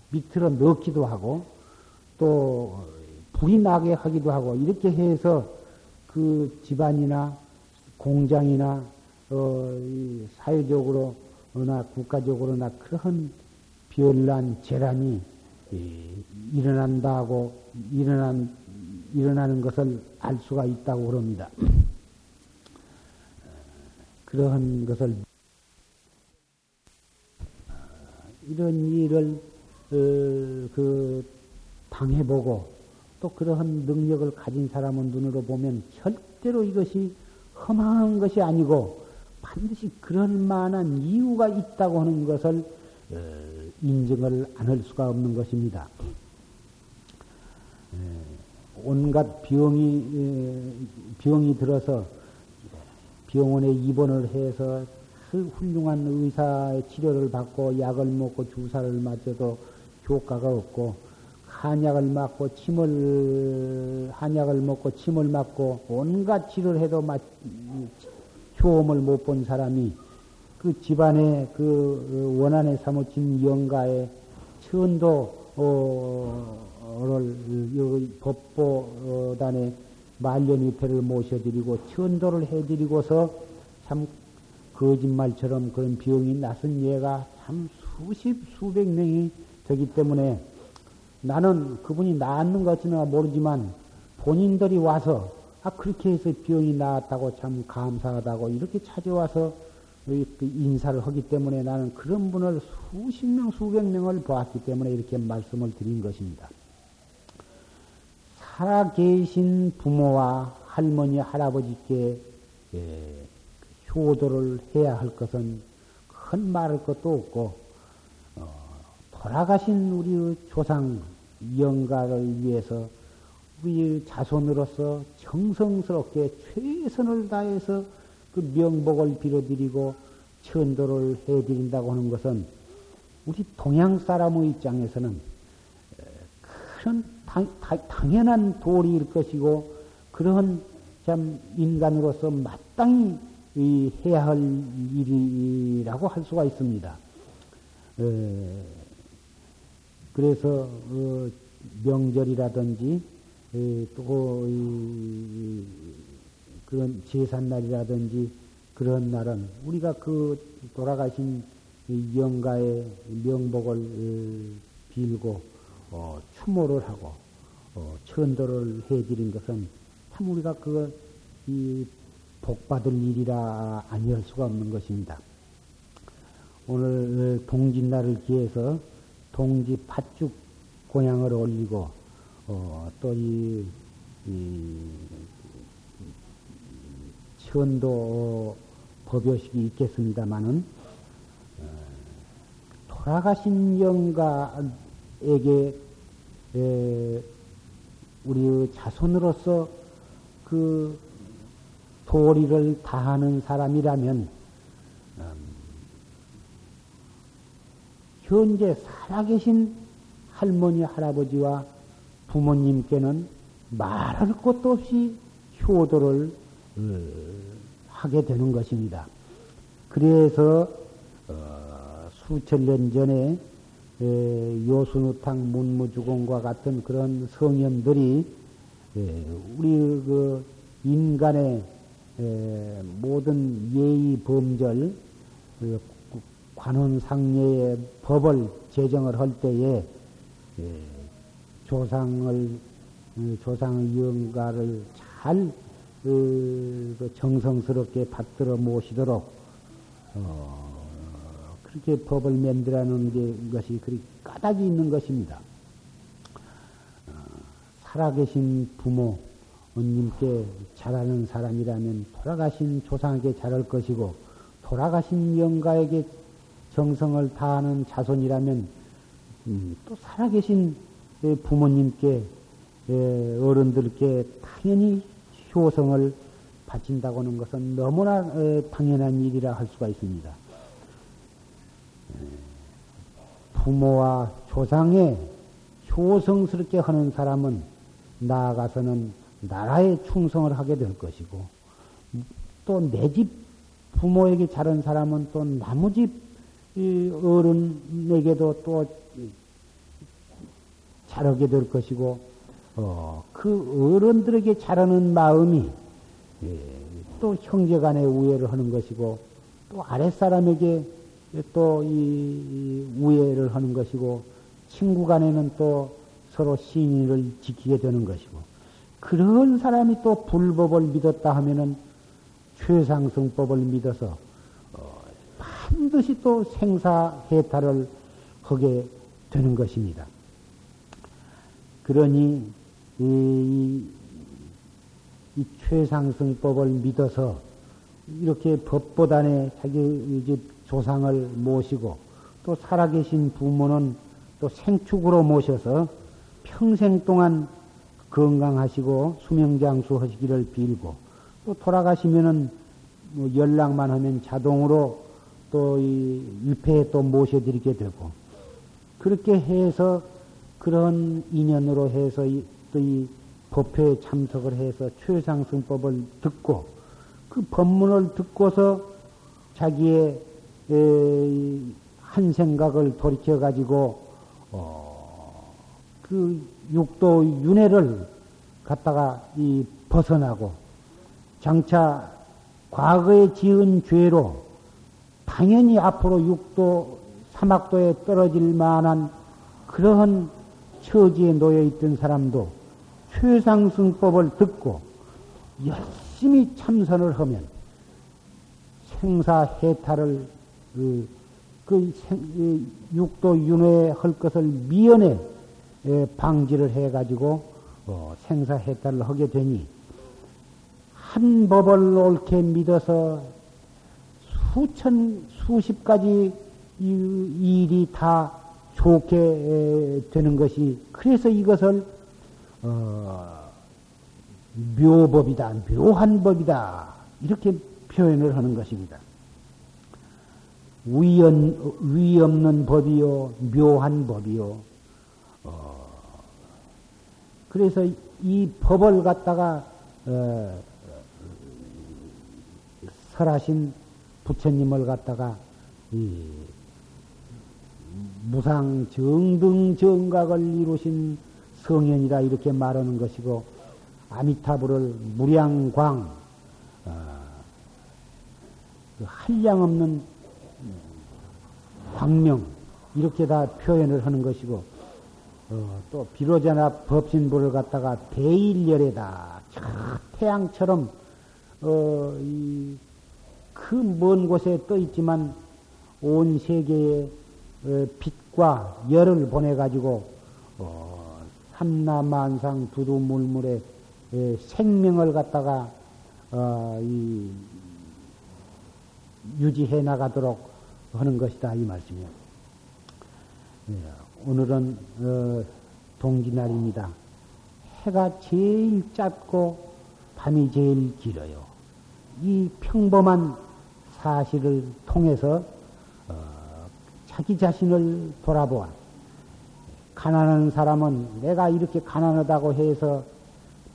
밑으로 넣기도 하고 또 불이 나게 하기도 하고 이렇게 해서 그 집안이나 공장이나 어, 사회적으로 나 국가적으로나 그런 별난 재난이 일어난다고 일어난 일어나는 것을 알 수가 있다고 그럽니다. 그러한 것을 이런 일을 어, 그 당해보고 또 그러한 능력을 가진 사람은 눈으로 보면 절대로 이것이 험한 것이 아니고 반드시 그럴 만한 이유가 있다고 하는 것을 어, 인정을 안 할 수가 없는 것입니다. 온갖 병이 병이 들어서 병원에 입원을 해서 훌륭한 의사의 치료를 받고 약을 먹고 주사를 맞아도 효과가 없고 한약을 맞고 침을 한약을 먹고 침을 맞고 온갖 치료를 해도 효험을 못 본 사람이 그 집안의 그 원한에 사무친 영가의 천도를 법보단에 말년위패를 모셔드리고 천도를 해드리고서 참 거짓말처럼 그런 병이 나선 예가 참 수십 수백 명이 되기 때문에 나는 그분이 나았는 것지는 모르지만 본인들이 와서 아 그렇게 해서 병이 나았다고 참 감사하다고 이렇게 찾아와서 그 인사를 하기 때문에 나는 그런 분을 수십 명, 수백 명을 보았기 때문에 이렇게 말씀을 드린 것입니다. 살아 계신 부모와 할머니, 할아버지께 예, 효도를 해야 할 것은 큰 말할 것도 없고 어, 돌아가신 우리 조상 영가를 위해서 우리 자손으로서 정성스럽게 최선을 다해서 그 명복을 빌어드리고 천도를 해드린다고 하는 것은 우리 동양 사람의 입장에서는 그런 당, 연한 도리일 것이고 그런 참 인간으로서 마땅히 해야 할 일이라고 할 수가 있습니다. 그래서 어, 명절이라든지 또 그런 제삿날이라든지 그런 날은 우리가 그 돌아가신 영가의 명복을 어, 빌고 어, 추모를 하고 어, 천도를 해드린 것은 참 우리가 그이 복받을 일이라 아니할 수가 없는 것입니다. 오늘 동짓날을 기해서 동지 팥죽 공양을 올리고 어, 또이 천도 법요식이 있겠습니다마는 어, 돌아가신 영가에게 우리 자손으로서 그 도리를 다하는 사람이라면 음, 현재 살아계신 할머니 할아버지와 부모님께는 말할 것도 없이 효도를 하게 되는 것입니다. 그래서 어, 수천 년 전에 요순우탕 문무주공과 같은 그런 성현들이 우리 그 인간의 모든 예의 범절 그 관원상례의 법을 제정을 할 때에 조상을 어, 조상의 영가를 잘 그, 그 정성스럽게 받들어 모시도록 어, 그렇게 법을 만들어 놓은 것이 그리 까닭이 있는 것입니다. 어, 살아계신 부모님께 잘하는 사람이라면 돌아가신 조상에게 잘할 것이고 돌아가신 영가에게 정성을 다하는 자손이라면 음, 또 살아계신 부모님께 어른들께 당연히 효성을 바친다고 하는 것은 너무나 당연한 일이라 할 수가 있습니다. 부모와 조상에 효성스럽게 하는 사람은 나아가서는 나라에 충성을 하게 될 것이고 또 내 집 부모에게 자른 사람은 또 나무 집 어른에게도 또 자르게 될 것이고 어, 그 어른들에게 자라는 마음이 예, 또 형제간의 우애를 하는 것이고 또 아랫사람에게 또이 우애를 하는 것이고 친구 간에는 또 서로 신의를 지키게 되는 것이고 그런 사람이 또 불법을 믿었다 하면은 최상승법을 믿어서 어, 반드시 또 생사해탈을 하게 되는 것입니다. 그러니 이, 이, 이 최상승법을 믿어서 이렇게 법보단에 자기 집 조상을 모시고 또 살아계신 부모는 또 생축으로 모셔서 평생 동안 건강하시고 수명장수 하시기를 빌고 또 돌아가시면은 뭐 연락만 하면 자동으로 또이 일패에 또 모셔드리게 되고 그렇게 해서 그런 인연으로 해서 또이 법회에 참석을 해서 최상승법을 듣고 그 법문을 듣고서 자기의 한 생각을 돌이켜 가지고 어, 그 육도 윤회를 갖다가 이 벗어나고 장차 과거에 지은 죄로 당연히 앞으로 육도 사막도에 떨어질 만한 그러한 처지에 놓여 있던 사람도 최상승법을 듣고 열심히 참선을 하면 생사 해탈을 그, 그 생, 육도 윤회할 것을 미연에 방지를 해가지고 어, 생사 해탈을 하게 되니 한 법을 옳게 믿어서 수천 수십 가지 일이 다 좋게 되는 것이 그래서 이것을 어, 묘법이다, 묘한 법이다 이렇게 표현을 하는 것입니다. 위연, 위 없는 법이요, 묘한 법이요. 어, 그래서 이 법을 갖다가 어, 설하신 부처님을 갖다가 이 무상 정등 정각을 이루신 성현이라 이렇게 말하는 것이고 아미타불을 무량광 어, 그 한량 없는 광명 이렇게 다 표현을 하는 것이고 어, 또 비로자나 법신부를 갖다가 대일열에다 태양처럼 어, 그 먼 곳에 떠 있지만 온 세계에 어, 빛 과 열을 보내 가지고 어, 삼라만상 두두물물의 생명을 갖다가 어, 이, 유지해 나가도록 하는 것이다 이 말씀이요. 예, 오늘은 어, 동기날입니다. 해가 제일 짧고 밤이 제일 길어요. 이 평범한 사실을 통해서 어, 자기 자신을 돌아보아 가난한 사람은 내가 이렇게 가난하다고 해서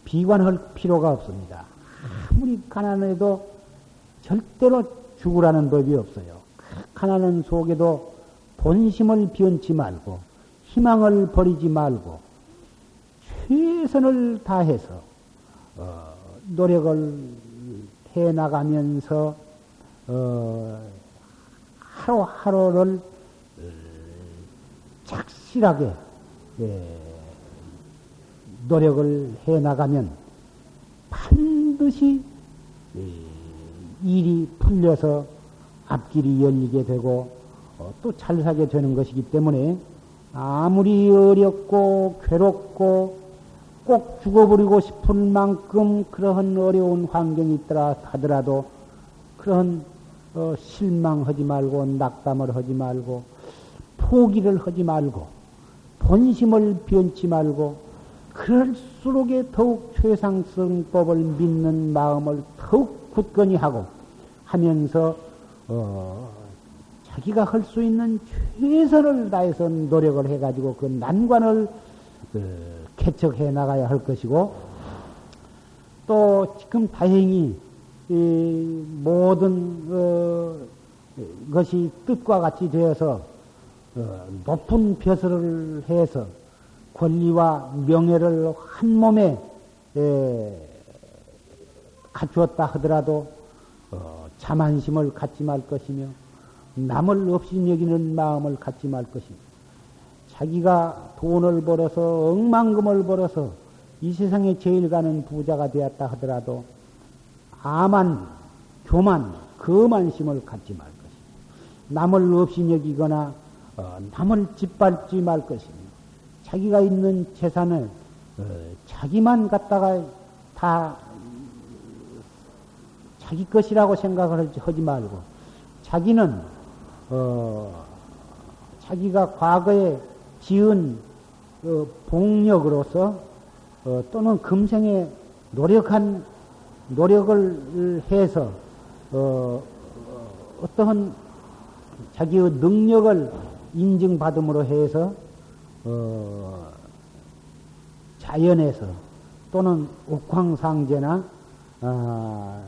비관할 필요가 없습니다. 아무리 가난해도 절대로 죽으라는 법이 없어요. 가난한 속에도 본심을 비얹지 말고 희망을 버리지 말고 최선을 다해서 어, 노력을 해 나가면서 어, 하루하루를 착실하게 예, 노력을 해 나가면 반드시 예, 일이 풀려서 앞길이 열리게 되고 어, 또잘 사게 되는 것이기 때문에 아무리 어렵고 괴롭고 꼭 죽어버리고 싶을 만큼 그러한 어려운 환경이 있더라 하더라도 그런 어, 실망하지 말고 낙담을 하지 말고 포기를 하지 말고 본심을 변치 말고 그럴수록에 더욱 최상승법을 믿는 마음을 더욱 굳건히 하고 하면서 어, 자기가 할 수 있는 최선을 다해서 노력을 해가지고 그 난관을 그 개척해 나가야 할 것이고 또 지금 다행히 모든 어, 것이 뜻과 같이 되어서 어, 높은 벼슬을 해서 권리와 명예를 한 몸에 갖추었다 하더라도 어, 자만심을 갖지 말 것이며 남을 없이 여기는 마음을 갖지 말 것이며 자기가 돈을 벌어서 억만금을 벌어서 이 세상에 제일 가는 부자가 되었다 하더라도 아만, 교만, 거만심을 갖지 말 것이며 남을 없이 여기거나 어, 남을 짓밟지 말 것이며 자기가 있는 재산을 어, 자기만 갖다가 다 자기 것이라고 생각을 하지 말고 자기는 어, 자기가 과거에 지은 어, 복력으로서 어, 또는 금생에 노력한 노력을 해서 어, 어떠한 자기의 능력을 인증받음으로 해서 어, 자연에서 또는 옥황상제나 어,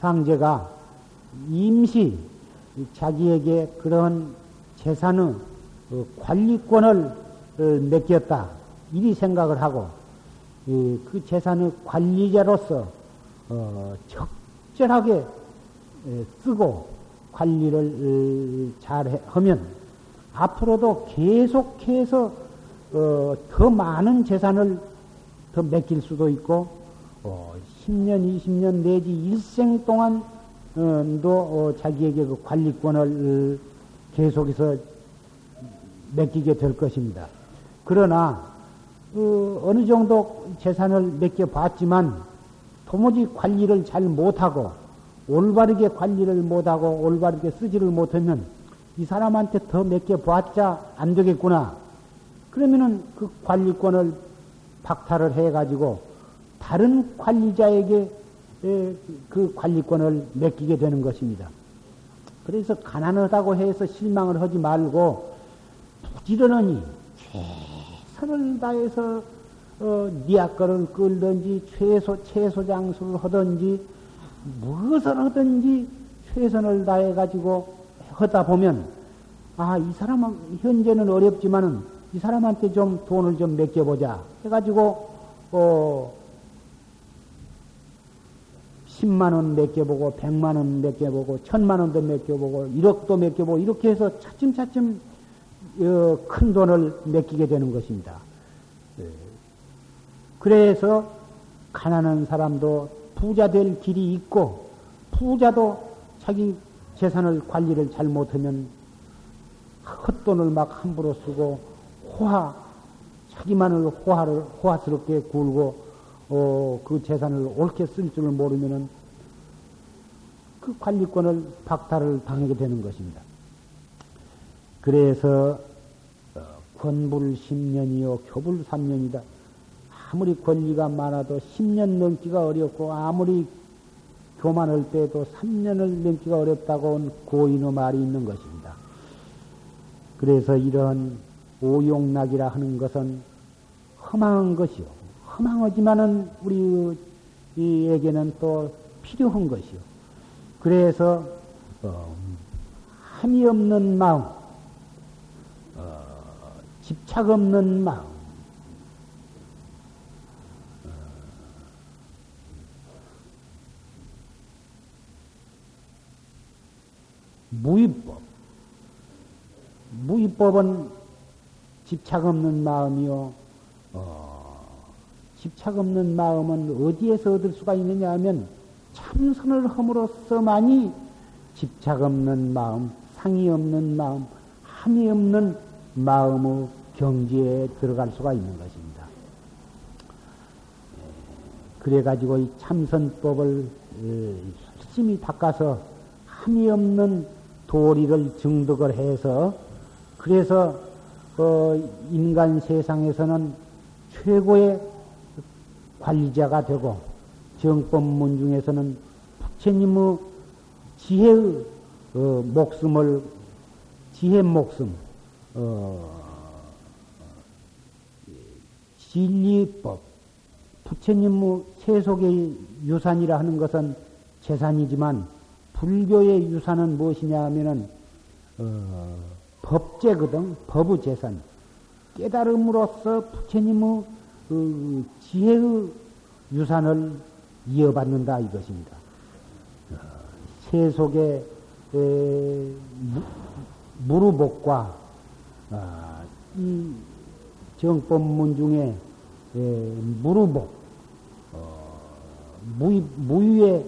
상제가 임시 자기에게 그런 재산의 어, 관리권을 어, 맡겼다. 이리 생각을 하고 그 재산의 관리자로서 어, 적절하게 쓰고 관리를 잘 하면 앞으로도 계속해서 더 많은 재산을 더 맡길 수도 있고 10년, 20년 내지 일생 동안도 어, 자기에게 그 관리권을 계속해서 맡기게 될 것입니다. 그러나 그 어느 정도 재산을 맡겨 봤지만 도무지 관리를 잘 못하고 올바르게 관리를 못하고 올바르게 쓰지를 못하면 이 사람한테 더 맡겨 봤자 안 되겠구나. 그러면은 그 관리권을 박탈을 해가지고 다른 관리자에게 그 관리권을 맡기게 되는 것입니다. 그래서 가난하다고 해서 실망을 하지 말고 부지런히 최선을 다해서 어, 니아거를 끌든지 최소 최소 장수를 하든지 무엇을 하든지 최선을 다해 가지고 하다 보면 아 이 사람은 현재는 어렵지만은 이 사람한테 좀 돈을 좀 맡겨보자 해가지고 어 10만 원 맡겨보고 100만 원 맡겨보고 1000만 원도 맡겨보고 1억도 맡겨보고 이렇게 해서 차츰차츰 어, 큰 돈을 맡기게 되는 것입니다. 예. 그래서 가난한 사람도 부자 될 길이 있고 부자도 자기 재산을 관리를 잘 못하면 헛돈을 막 함부로 쓰고 호화 자기만을 호화를 호화스럽게 굴고 어, 그 재산을 옳게 쓸 줄을 모르면은 그 관리권을 박탈을 당하게 되는 것입니다. 그래서 어, 권불 10년이요 교불 3년이다. 아무리 권리가 많아도 10년 넘기가 어렵고 아무리 교만할 때도 3년을 넘기가 어렵다고 고인의 말이 있는 것입니다. 그래서 이런 오용락이라 하는 것은 험한 것이요. 험하지만은 우리에게는 또 필요한 것이요. 그래서 어, 함이 없는 마음, 어, 집착 없는 마음, 무위법. 무위법은 집착 없는 마음이요. 어, 집착 없는 마음은 어디에서 얻을 수가 있느냐 하면 참선을 함으로써만이 집착 없는 마음, 상이 없는 마음, 함이 없는 마음의 경지에 들어갈 수가 있는 것입니다. 그래가지고 이 참선법을 열심히 닦아서 함이 없는 도리를 증득을 해서 그래서 어 인간 세상에서는 최고의 관리자가 되고 정법문 중에서는 부처님의 지혜의 어, 목숨을 지혜 목숨 어, 진리법 부처님 세속의 유산이라 하는 것은 재산이지만 불교의 유산은 무엇이냐 하면은 어, 법제거든 법의 재산 깨달음으로써 부처님의 그 지혜의 유산을 이어받는다 이것입니다. 세속의 무르복과 아, 이 정법문 중에 무르복 어, 무유, 무유의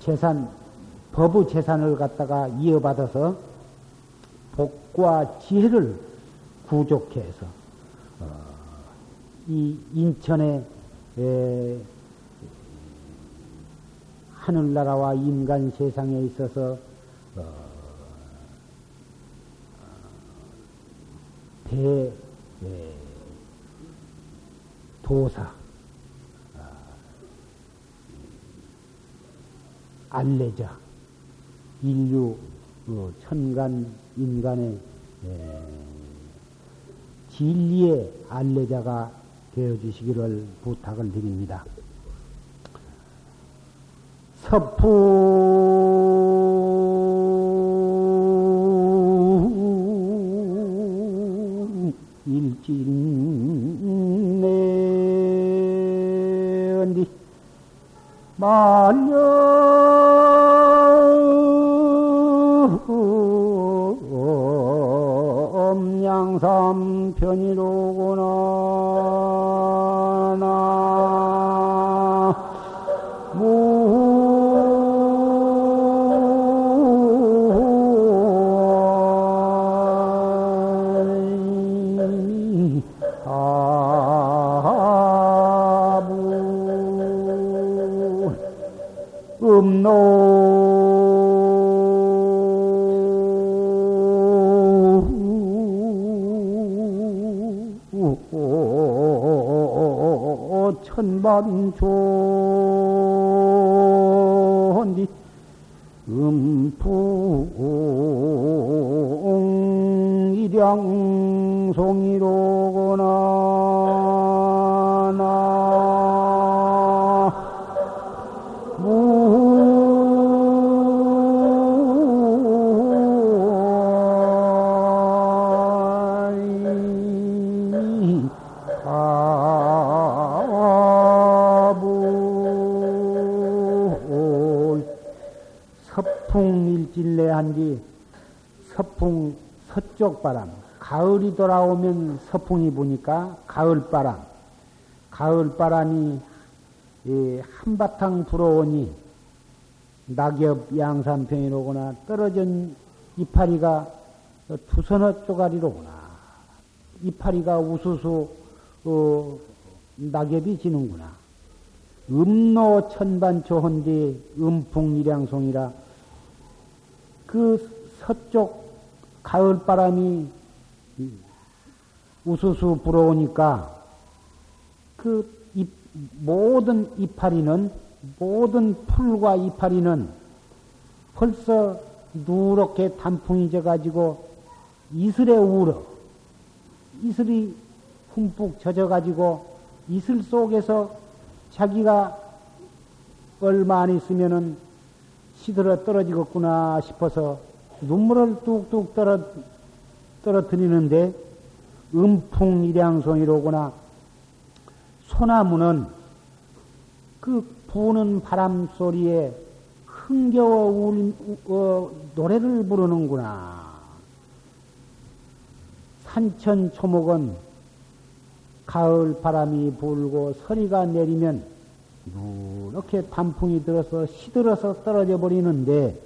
재산 법의 재산을 갖다가 이어받아서 복과 지혜를 구족해 서 어, 이 인천의 에, 하늘나라와 인간 세상에 있어서 어, 대 에, 도사 아, 알레자 인류 어, 천간 인간의 에, 진리의 알레자가 되어 주시기를 부탁을 드립니다. 서풍 일진내 언디 말려 돌아오면 서풍이 부니까 가을 바람. 가을 바람이 한바탕 불어오니 낙엽 양산평이로구나 떨어진 이파리가 두서너 쪼가리로구나. 이파리가 우수수 어, 낙엽이 지는구나. 음노 천반 조헌디 음풍 일양송이라 그 서쪽 가을 바람이 우수수 불어오니까 그 잎, 모든 이파리는 모든 풀과 이파리는 벌써 누렇게 단풍이 져가지고 이슬에 울어 이슬이 흠뻑 젖어가지고 이슬 속에서 자기가 얼마 안 있으면은 시들어 떨어지겠구나 싶어서 눈물을 뚝뚝 떨어, 떨어뜨리는데 음풍일양송이로구나. 소나무는 그 부는 바람 소리에 흥겨워 울, 어, 노래를 부르는구나. 산천 초목은 가을 바람이 불고 서리가 내리면 이렇게 단풍이 들어서 시들어서 떨어져 버리는데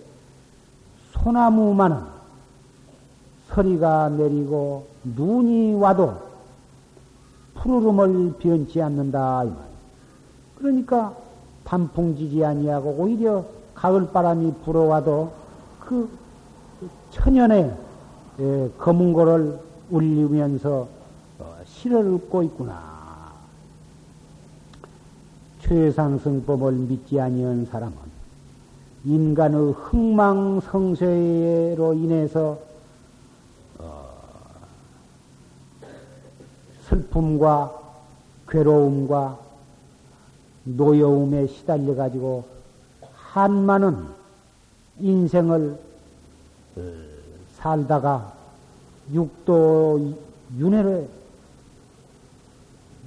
소나무만은 서리가 내리고 눈이 와도 푸르름을 변치 않는다. 그러니까 단풍지지 아니하고 오히려 가을 바람이 불어와도 그 천연의 예, 검은 고를 울리면서 어, 실을 읊고 있구나. 최상승법을 믿지 아니한 사람은 인간의 흥망성쇠로 인해서 슬픔과 괴로움과 노여움에 시달려 가지고 한많은 인생을 어, 살다가 육도 윤회를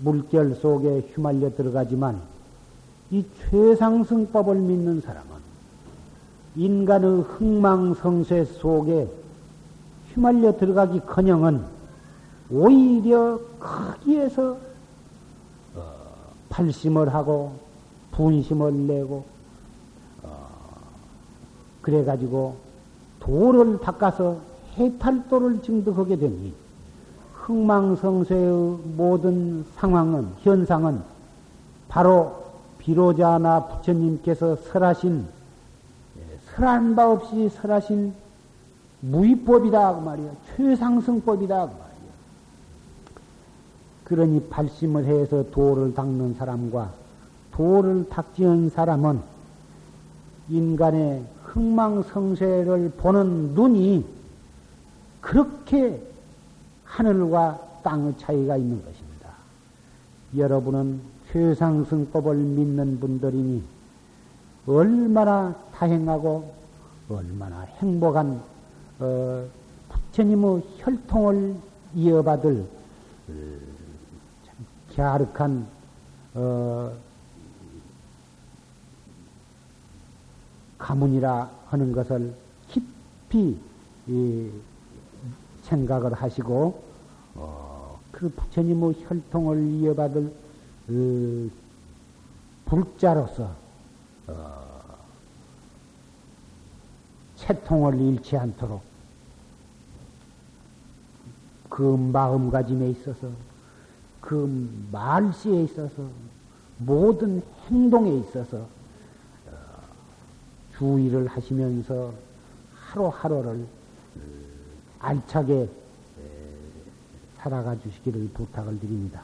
물결 속에 휘말려 들어가지만 이 최상승법을 믿는 사람은 인간의 흥망성쇠 속에 휘말려 들어가기 커녕은 오히려 거기에서 어, 팔심을 하고 분심을 내고 어, 그래가지고 도를 닦아서 해탈도를 증득하게 되니 흥망성쇠의 모든 상황은 현상은 바로 비로자나 부처님께서 설하신 예, 설한 바 없이 설하신 무위법이다 그 말이야 최상승법이다 그 말이야 그러니 발심을 해서 도를 닦는 사람과 도를 닦지는 사람은 인간의 흥망성쇠를 보는 눈이 그렇게 하늘과 땅의 차이가 있는 것입니다. 여러분은 최상승법을 믿는 분들이니 얼마나 다행하고 얼마나 행복한 어, 부처님의 혈통을 이어받을 갸륵한 어, 가문이라 하는 것을 깊이 이, 생각을 하시고 어, 그 부처님의 혈통을 이어받을 그 불자로서 어, 채통을 잃지 않도록 그 마음가짐에 있어서 그 말씨에 있어서 모든 행동에 있어서 어, 주의를 하시면서 하루하루를 어, 알차게 살아가 주시기를 부탁을 드립니다.